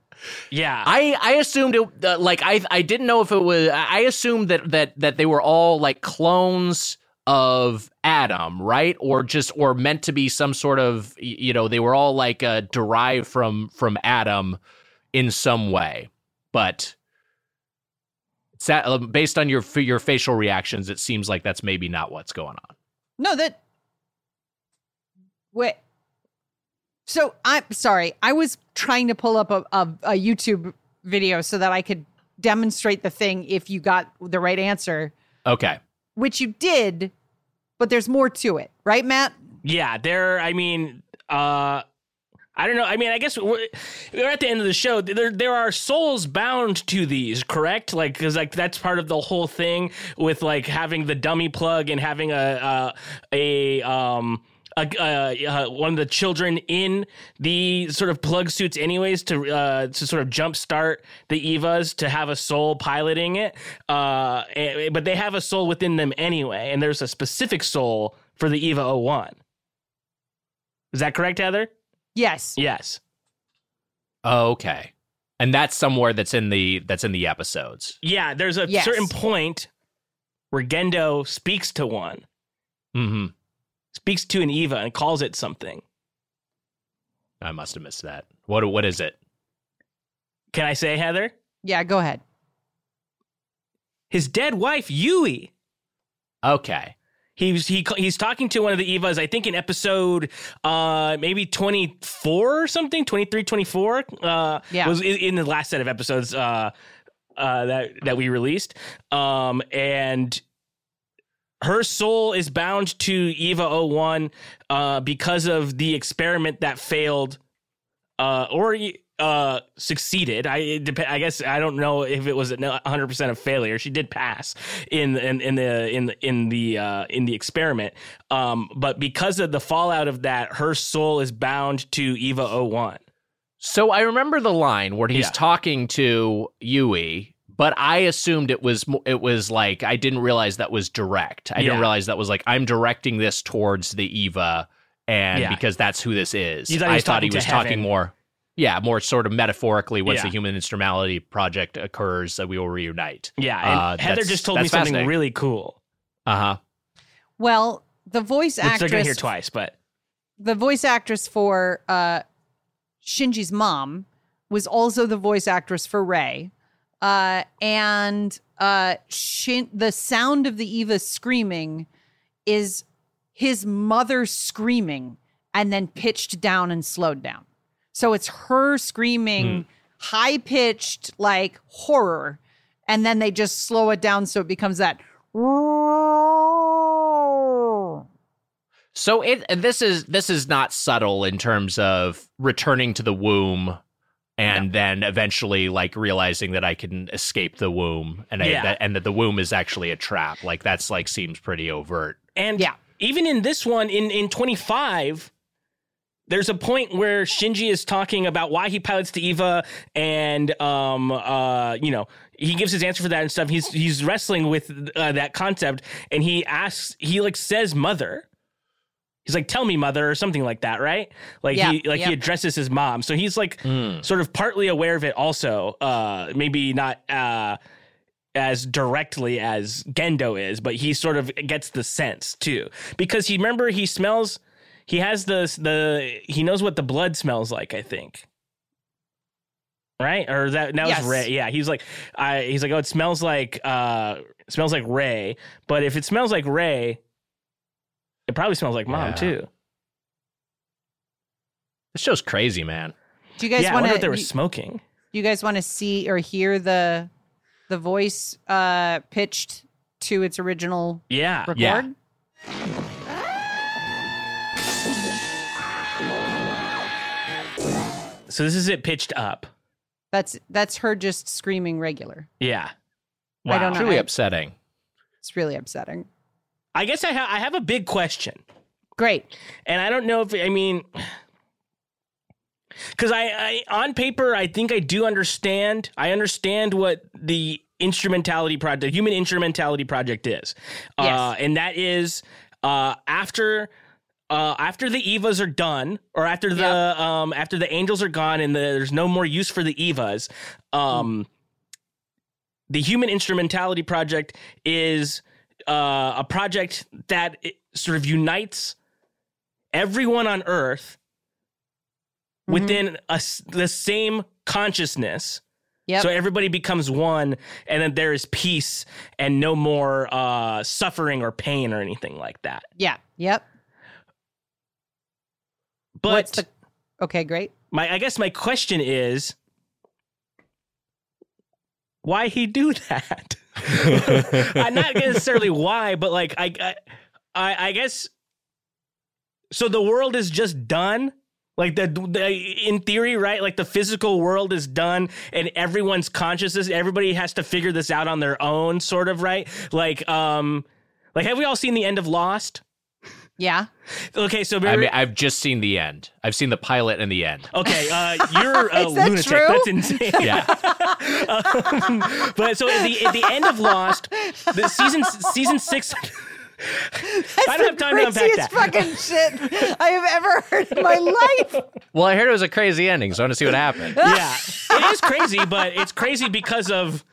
[SPEAKER 3] Yeah.
[SPEAKER 2] I I assumed it uh, like I I didn't know if it was I assumed that that that they were all like clones of Adam, right? Or just or meant to be some sort of you know, they were all like uh derived from from Adam in some way. But it's that, uh, based on your your facial reactions, it seems like that's maybe not what's going on.
[SPEAKER 1] No, that. Wait. So I'm sorry. I was trying to pull up a, a, a YouTube video so that I could demonstrate the thing if you got the right answer,
[SPEAKER 2] Okay.
[SPEAKER 1] which you did, but there's more to it, right, Matt?
[SPEAKER 3] Yeah, there. I mean, uh, I don't know. I mean, I guess we're, we're at the end of the show. There, there are souls bound to these, correct? Like, because like that's part of the whole thing with like having the dummy plug and having a a, a um. A, uh, uh, one of the children in the sort of plug suits, anyways, to uh, to sort of jumpstart the Evas to have a soul piloting it. Uh, eh, but they have a soul within them anyway, and there's a specific soul for the Eva 01. Is that correct, Heather?
[SPEAKER 1] Yes.
[SPEAKER 3] Yes.
[SPEAKER 2] Okay. And that's somewhere that's in the that's in the episodes.
[SPEAKER 3] Yeah, there's a
[SPEAKER 1] Yes.
[SPEAKER 3] certain point where Gendo speaks to one,
[SPEAKER 2] Mhm.
[SPEAKER 3] Speaks to an Eva and calls it something.
[SPEAKER 2] I must have missed that. What what is it?
[SPEAKER 3] Can I say, Heather?
[SPEAKER 1] Yeah, go ahead.
[SPEAKER 3] His dead wife, Yui.
[SPEAKER 2] Okay.
[SPEAKER 3] He's he he's talking to one of the Evas, I think in episode uh maybe 24 or something, 23, 24. Uh
[SPEAKER 1] Yeah.
[SPEAKER 3] was in, in the last set of episodes uh uh that that we released. Um and her soul is bound to Eva 01 uh because of the experiment that failed uh or uh succeeded. I it dep- i guess i don't know if it was a 100% of failure. She did pass in in, in the in the in the uh in the experiment. Um but because of the fallout of that her soul is bound to eva 01
[SPEAKER 2] So I remember the line where he's
[SPEAKER 3] Yeah.
[SPEAKER 2] talking to Yui, but I assumed it was it was like I didn't realize that was direct. I
[SPEAKER 3] Yeah.
[SPEAKER 2] didn't realize that was like I'm directing this towards the Eva, and
[SPEAKER 3] Yeah.
[SPEAKER 2] because that's who this is.
[SPEAKER 3] You thought he
[SPEAKER 2] I
[SPEAKER 3] was
[SPEAKER 2] thought he
[SPEAKER 3] talking to
[SPEAKER 2] was talking more. Yeah, more sort of metaphorically. Once
[SPEAKER 3] Yeah.
[SPEAKER 2] the human instrumentality project occurs, that we will reunite.
[SPEAKER 3] yeah and
[SPEAKER 2] Uh,
[SPEAKER 3] heather just told me something really cool
[SPEAKER 2] Uh huh.
[SPEAKER 1] Well, the voice
[SPEAKER 3] which they're gonna hear
[SPEAKER 1] actress,
[SPEAKER 3] twice but
[SPEAKER 1] the voice actress for uh, Shinji's mom was also the voice actress for Rei. Uh, and uh, Shin- the sound of the Eva screaming is his mother screaming and then pitched down and slowed down. So it's her screaming, high pitched, like horror. And then they just slow it down so it becomes that.
[SPEAKER 2] So it this is this is not subtle in terms of returning to the womb and then eventually like realizing that I can escape the womb and I,
[SPEAKER 3] Yeah.
[SPEAKER 2] that, and that the womb is actually a trap. Like that's like seems pretty overt.
[SPEAKER 3] And
[SPEAKER 1] Yeah.
[SPEAKER 3] even in this one, in in 25, there's a point where Shinji is talking about why he pilots the Eva, and um, uh, you know, he gives his answer for that and stuff. He's he's wrestling with uh, that concept, and he asks, he like says, "Mother." He's like, "Tell me, mother," or something like that, right? Like
[SPEAKER 1] Yeah,
[SPEAKER 3] he like
[SPEAKER 1] yeah.
[SPEAKER 3] he addresses his mom, so he's like sort of partly aware of it. Also, uh, maybe not. Uh, as directly as Gendo is, but he sort of gets the sense too because he remember he smells he has the the he knows what the blood smells like, I think. right? Or that now was
[SPEAKER 1] Yes.
[SPEAKER 3] Rei. Yeah, he's like, I, he's like, oh, it smells like uh, smells like Rei. But if it smells like Rei, it probably smells like mom
[SPEAKER 2] Yeah.
[SPEAKER 3] too.
[SPEAKER 2] This show's crazy, man.
[SPEAKER 1] Do you guys
[SPEAKER 3] yeah, I
[SPEAKER 1] want
[SPEAKER 3] wonder if they were
[SPEAKER 1] to?
[SPEAKER 3] smoking.
[SPEAKER 1] You guys want to see or hear the the voice uh pitched to its original
[SPEAKER 3] Yeah,
[SPEAKER 1] record?
[SPEAKER 2] Yeah.
[SPEAKER 3] so this is it pitched up.
[SPEAKER 1] That's that's her just screaming regular.
[SPEAKER 3] Yeah,
[SPEAKER 1] I don't know.
[SPEAKER 2] Truly
[SPEAKER 1] I-
[SPEAKER 2] upsetting.
[SPEAKER 1] It's really upsetting.
[SPEAKER 3] I guess I ha- I have a big question.
[SPEAKER 1] Great.
[SPEAKER 3] and I don't know if I mean because I, I on paper I think I do understand. I understand what the instrumentality project, the human instrumentality project is, uh, and that is uh, after. Uh, after the Evas are done, or after the
[SPEAKER 1] Yep.
[SPEAKER 3] um, after the angels are gone, and the, there's no more use for the Evas, um, the Human Instrumentality Project is uh, a project that sort of unites everyone on Earth
[SPEAKER 1] Mhm.
[SPEAKER 3] within a the same consciousness.
[SPEAKER 1] Yep.
[SPEAKER 3] So everybody becomes one, and then there is peace and no more uh, suffering or pain or anything like that.
[SPEAKER 1] yeah. Yep.
[SPEAKER 3] But
[SPEAKER 1] What's the Okay, great.
[SPEAKER 3] my, I guess my question is, why he do that? I'm not necessarily why, but like I, I, I I guess. So the world is just done. Like the, the in theory, right? Like the physical world is done, and everyone's consciousness. Everybody has to figure this out on their own, sort of, right? Like, um, like have we all seen the end of Lost?
[SPEAKER 1] Yeah.
[SPEAKER 3] Okay, so
[SPEAKER 2] I mean, I've just seen the end. I've seen the pilot and the end.
[SPEAKER 3] okay, uh, you're a
[SPEAKER 1] that
[SPEAKER 3] lunatic.
[SPEAKER 1] true?
[SPEAKER 3] That's insane.
[SPEAKER 2] Yeah.
[SPEAKER 3] Um, but so at the at the end of Lost, the season season six. I don't have time to unpack
[SPEAKER 1] Craziest
[SPEAKER 3] that.
[SPEAKER 1] fucking shit I have ever heard in my life.
[SPEAKER 2] well, I heard it was a crazy ending, so I want to see what happened.
[SPEAKER 3] yeah, it is crazy, but it's crazy because of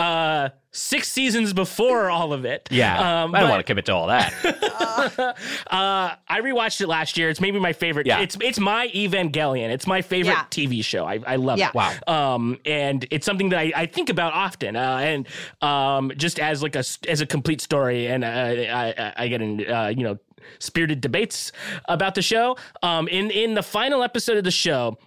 [SPEAKER 3] uh six seasons before all of it.
[SPEAKER 2] Yeah.
[SPEAKER 3] um,
[SPEAKER 2] I don't
[SPEAKER 3] but,
[SPEAKER 2] want to commit to all that.
[SPEAKER 3] Uh, I rewatched it last year. It's maybe my favorite.
[SPEAKER 2] Yeah.
[SPEAKER 3] It's it's my Evangelion. It's my favorite
[SPEAKER 1] Yeah.
[SPEAKER 3] TV show. I, I love
[SPEAKER 1] Yeah.
[SPEAKER 3] it.
[SPEAKER 2] Wow.
[SPEAKER 3] Um, and it's something that I, I think about often. Uh, and um, just as like a s- as a complete story, and uh, I I, I get in uh, you know spirited debates about the show. Um, in in the final episode of the show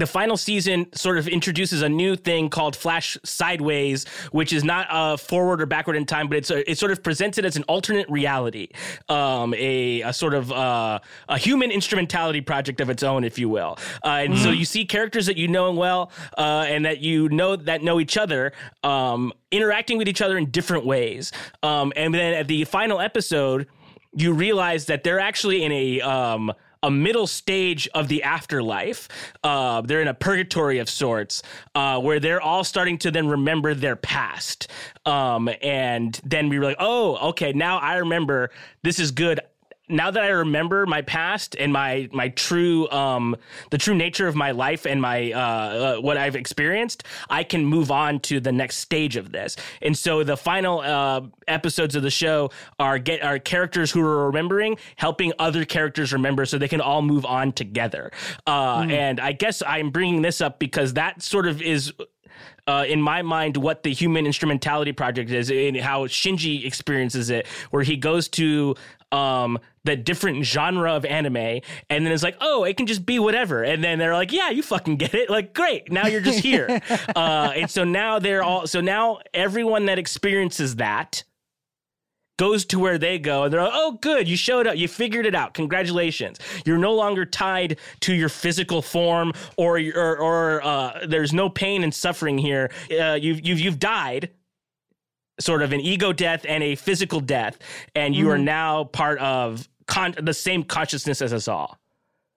[SPEAKER 3] the final season sort of introduces a new thing called Flash Sideways, which is not uh, forward or backward in time, but it's a, it's sort of presented as an alternate reality, um, a, a sort of uh, a human instrumentality project of its own, if you will. Uh, and so you see characters that you know well uh, and that you know that know each other um, interacting with each other in different ways. Um, and then at the final episode, you realize that they're actually in a um, a middle stage of the afterlife. Uh, they're in a purgatory of sorts, uh, where they're all starting to then remember their past. Um, and then we were like, oh, okay, now I remember. This is good. Now that I remember my past and my my true um the true nature of my life and my uh, uh what I've experienced, I can move on to the next stage of this. And so the final uh episodes of the show are get are characters who are remembering helping other characters remember so they can all move on together. Uh and I guess I'm bringing this up because that sort of is uh, in my mind, what the Human Instrumentality Project is, and how Shinji experiences it, where he goes to um, the different genre of anime, and then it's like, oh, it can just be whatever, and then they're like, yeah, you fucking get it, like, great, now you're just here, uh, and so now they're all, so now everyone that experiences that goes to where they go and they're like, oh, good, you showed up, you figured it out, congratulations. You're no longer tied to your physical form or or, or uh, there's no pain and suffering here. Uh, you've you've you've died. Sort of an ego death and a physical death, and you are now part of con- the same consciousness as us all.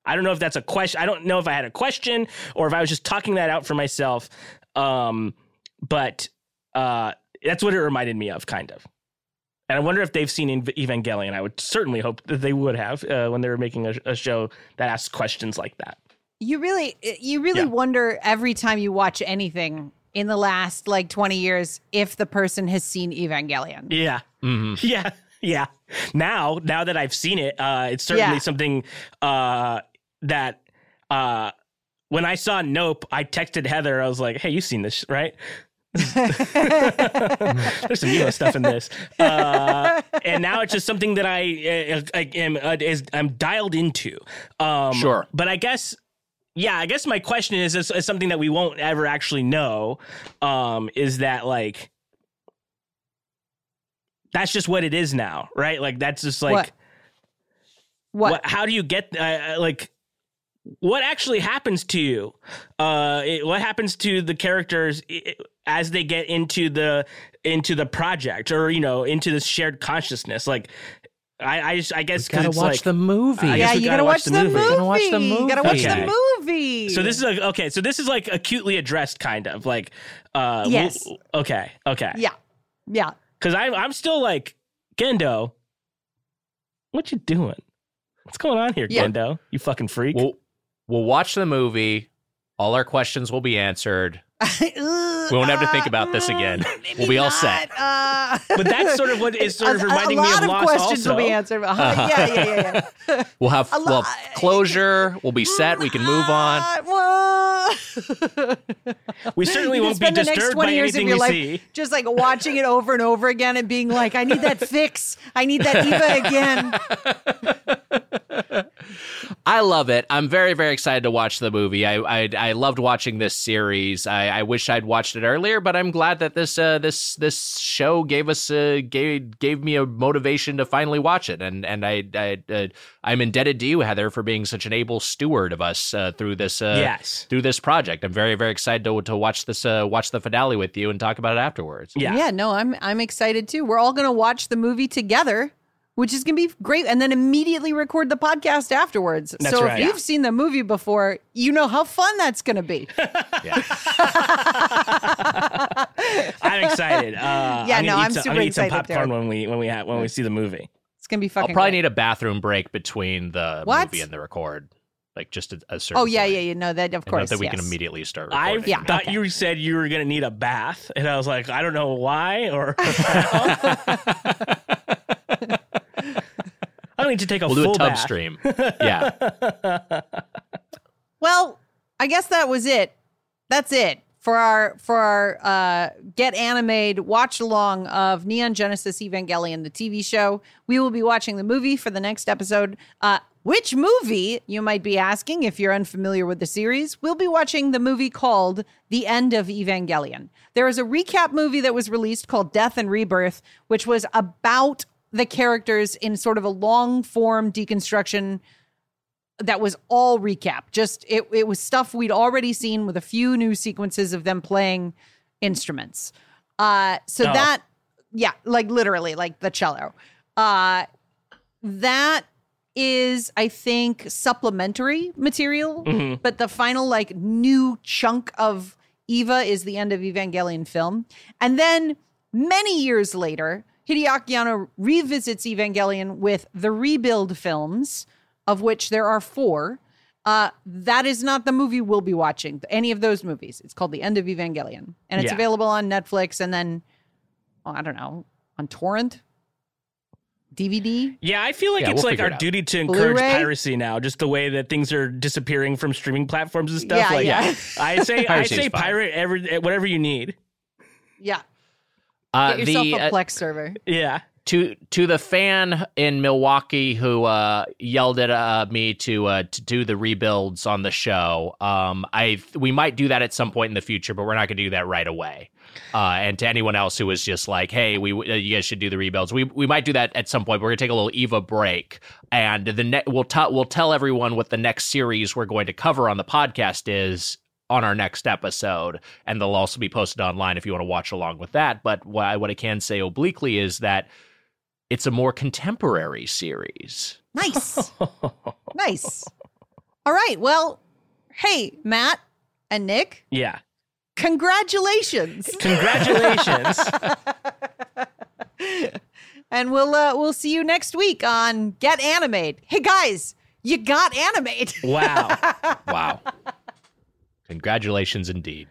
[SPEAKER 3] I don't know if that's a question. I don't know if I had a question or if I was just talking that out for myself. Um, but uh, that's what it reminded me of, kind of. And I wonder if they've seen Evangelion. I would certainly hope that they would have uh, when they were making a, a show that asks questions like that.
[SPEAKER 1] You really you really
[SPEAKER 3] Yeah.
[SPEAKER 1] wonder every time you watch anything in the last like 20 years if the person has seen Evangelion.
[SPEAKER 3] Yeah,
[SPEAKER 2] hmm
[SPEAKER 3] yeah, yeah. Now, now that I've seen it, uh, it's certainly
[SPEAKER 1] Yeah.
[SPEAKER 3] something uh, that uh, when I saw Nope, I texted Heather. I was like, "Hey, you seen this, right?" There's some Eva stuff in this, uh, and now it's just something that I, uh, I am uh, is I'm dialed into. Um,
[SPEAKER 2] Sure.
[SPEAKER 3] but I guess, yeah, I guess my question is, is, is something that we won't ever actually know. Um, is that like that's just what it is now, right? Like that's just like
[SPEAKER 1] What? what?
[SPEAKER 3] what? how do you get uh, uh, like what actually happens to you uh it, what happens to the characters as they get into the into the project or you know into this shared consciousness like i i, just, I guess because
[SPEAKER 2] Gotta watch
[SPEAKER 3] like
[SPEAKER 2] the movie.
[SPEAKER 3] I
[SPEAKER 1] yeah,
[SPEAKER 3] guess
[SPEAKER 1] you
[SPEAKER 3] gotta
[SPEAKER 1] gotta
[SPEAKER 3] watch
[SPEAKER 1] watch
[SPEAKER 3] the
[SPEAKER 1] the
[SPEAKER 3] movie.
[SPEAKER 1] movie.
[SPEAKER 2] Gotta watch the
[SPEAKER 1] You gotta watch
[SPEAKER 3] Okay.
[SPEAKER 1] the movie.
[SPEAKER 3] so this is a, okay so this is like acutely addressed kind of like uh w-
[SPEAKER 1] Yes.
[SPEAKER 3] okay okay
[SPEAKER 1] yeah, yeah.
[SPEAKER 3] because i'm i'm still like gendo what you doing what's going on here
[SPEAKER 1] Yeah.
[SPEAKER 3] gendo you fucking freak
[SPEAKER 2] We'll we'll watch the movie. All our questions will be answered.
[SPEAKER 1] we
[SPEAKER 2] won't have to think about this again. We'll be all set.
[SPEAKER 1] Uh,
[SPEAKER 3] but that's sort of what is sort of
[SPEAKER 1] a,
[SPEAKER 3] reminding
[SPEAKER 1] a
[SPEAKER 3] me
[SPEAKER 1] lot
[SPEAKER 3] of
[SPEAKER 1] of
[SPEAKER 3] Lost
[SPEAKER 1] questions
[SPEAKER 3] also.
[SPEAKER 1] will be answered. Uh-huh. Yeah, yeah, yeah, yeah.
[SPEAKER 2] We'll have
[SPEAKER 1] A
[SPEAKER 2] we'll have closure. We'll be set. We can move on.
[SPEAKER 1] on.
[SPEAKER 3] We certainly won't be
[SPEAKER 1] spend the next
[SPEAKER 3] disturbed
[SPEAKER 1] 20
[SPEAKER 3] by
[SPEAKER 1] years of
[SPEAKER 3] anything
[SPEAKER 1] your
[SPEAKER 3] we
[SPEAKER 1] life
[SPEAKER 3] see.
[SPEAKER 1] just like watching it over and over again and being like, I need that fix. I need that Eva again.
[SPEAKER 2] I love it. I'm very, very excited to watch the movie. I I, I loved watching this series. I, I wish I'd watched it earlier, but I'm glad that this uh, this this show gave us uh, gave gave me a motivation to finally watch it. And and I, I uh, I'm indebted to you, Heather, for being such an able steward of us uh, through this uh,
[SPEAKER 3] Yes.
[SPEAKER 2] through this project. I'm very, very excited to to watch this uh, watch the finale with you and talk about it afterwards.
[SPEAKER 3] Yeah.
[SPEAKER 1] Yeah, no, I'm I'm excited too. We're all gonna watch the movie together, which is gonna be great, and then immediately record the podcast afterwards.
[SPEAKER 3] That's
[SPEAKER 1] so
[SPEAKER 3] right.
[SPEAKER 1] if you've seen the movie before, you know how fun that's gonna be.
[SPEAKER 3] I'm excited. Uh,
[SPEAKER 1] Yeah,
[SPEAKER 3] I'm
[SPEAKER 1] no, I'm
[SPEAKER 3] some,
[SPEAKER 1] super
[SPEAKER 3] gonna eat some
[SPEAKER 1] excited,
[SPEAKER 3] popcorn
[SPEAKER 1] Derek.
[SPEAKER 3] when we when we ha- when we see the movie.
[SPEAKER 1] It's gonna be
[SPEAKER 2] I'll
[SPEAKER 1] fucking.
[SPEAKER 2] probably
[SPEAKER 1] great.
[SPEAKER 2] need a bathroom break between the
[SPEAKER 1] What?
[SPEAKER 2] movie and the record, like just a, a certain.
[SPEAKER 1] Oh yeah,
[SPEAKER 2] point.
[SPEAKER 1] yeah, yeah. No, that of
[SPEAKER 2] And
[SPEAKER 1] course.
[SPEAKER 2] that we
[SPEAKER 1] yes.
[SPEAKER 2] can immediately start.
[SPEAKER 3] I
[SPEAKER 1] Yeah,
[SPEAKER 3] thought
[SPEAKER 1] okay.
[SPEAKER 3] you said you were gonna need a bath, and I was like, I don't know why, or I don't need to take a
[SPEAKER 2] We'll do
[SPEAKER 3] full
[SPEAKER 2] a tub
[SPEAKER 3] bath.
[SPEAKER 2] stream. Yeah.
[SPEAKER 1] Well, I guess that was it. That's it for our for our uh, get animated watch along of Neon Genesis Evangelion, the TV show. We will be watching the movie for the next episode. Uh, which movie, you might be asking if you're unfamiliar with the series? We'll be watching the movie called The End of Evangelion. There is a recap movie that was released called Death and Rebirth, which was about the characters in sort of a long form deconstruction that was all recap. Just it it was stuff we'd already seen with a few new sequences of them playing instruments. Uh so
[SPEAKER 3] Oh.
[SPEAKER 1] that yeah, like literally like the cello. Uh that is I think supplementary material,
[SPEAKER 3] Mhm.
[SPEAKER 1] but the final like new chunk of Eva is the end of Evangelion film. And then many years later, Hideaki Anno revisits Evangelion with the rebuild films, of which there are four. Uh, that is not the movie we'll be watching. Any of those movies. It's called The End of Evangelion, and it's
[SPEAKER 3] Yeah.
[SPEAKER 1] available on Netflix and then, oh, I don't know, on torrent, DVD.
[SPEAKER 3] Yeah, I feel like
[SPEAKER 2] Yeah,
[SPEAKER 3] it's
[SPEAKER 2] we'll
[SPEAKER 3] like our
[SPEAKER 2] it
[SPEAKER 3] duty to encourage
[SPEAKER 1] Blu-ray?
[SPEAKER 3] piracy now. Just the way that things are disappearing from streaming platforms and stuff.
[SPEAKER 1] Yeah,
[SPEAKER 3] like,
[SPEAKER 1] yeah.
[SPEAKER 3] I say, I say, pirate every whatever you need.
[SPEAKER 1] Yeah,
[SPEAKER 2] Uh,
[SPEAKER 1] get yourself
[SPEAKER 2] the,
[SPEAKER 1] a
[SPEAKER 2] uh,
[SPEAKER 1] Plex server.
[SPEAKER 3] Yeah,
[SPEAKER 2] to to the fan in Milwaukee who uh, yelled at uh, me to uh, to do the rebuilds on the show. Um, I we might do that at some point in the future, but we're not going to do that right away. Uh, and to anyone else who was just like, "Hey, we uh, you guys should do the rebuilds," we we might do that at some point. We're going to take a little Eva break, and the ne- we'll t- we'll tell everyone what the next series we're going to cover on the podcast is on our next episode, and they'll also be posted online if you want to watch along with that. But what I, what I can say obliquely is that it's a more contemporary series.
[SPEAKER 1] Nice, nice. All right. Well, hey, Matt and Nick,
[SPEAKER 3] yeah.
[SPEAKER 1] congratulations.
[SPEAKER 3] Congratulations.
[SPEAKER 1] and we'll uh, we'll see you next week on Get Animate. Hey guys, you got animate.
[SPEAKER 3] wow.
[SPEAKER 2] Wow. Congratulations indeed.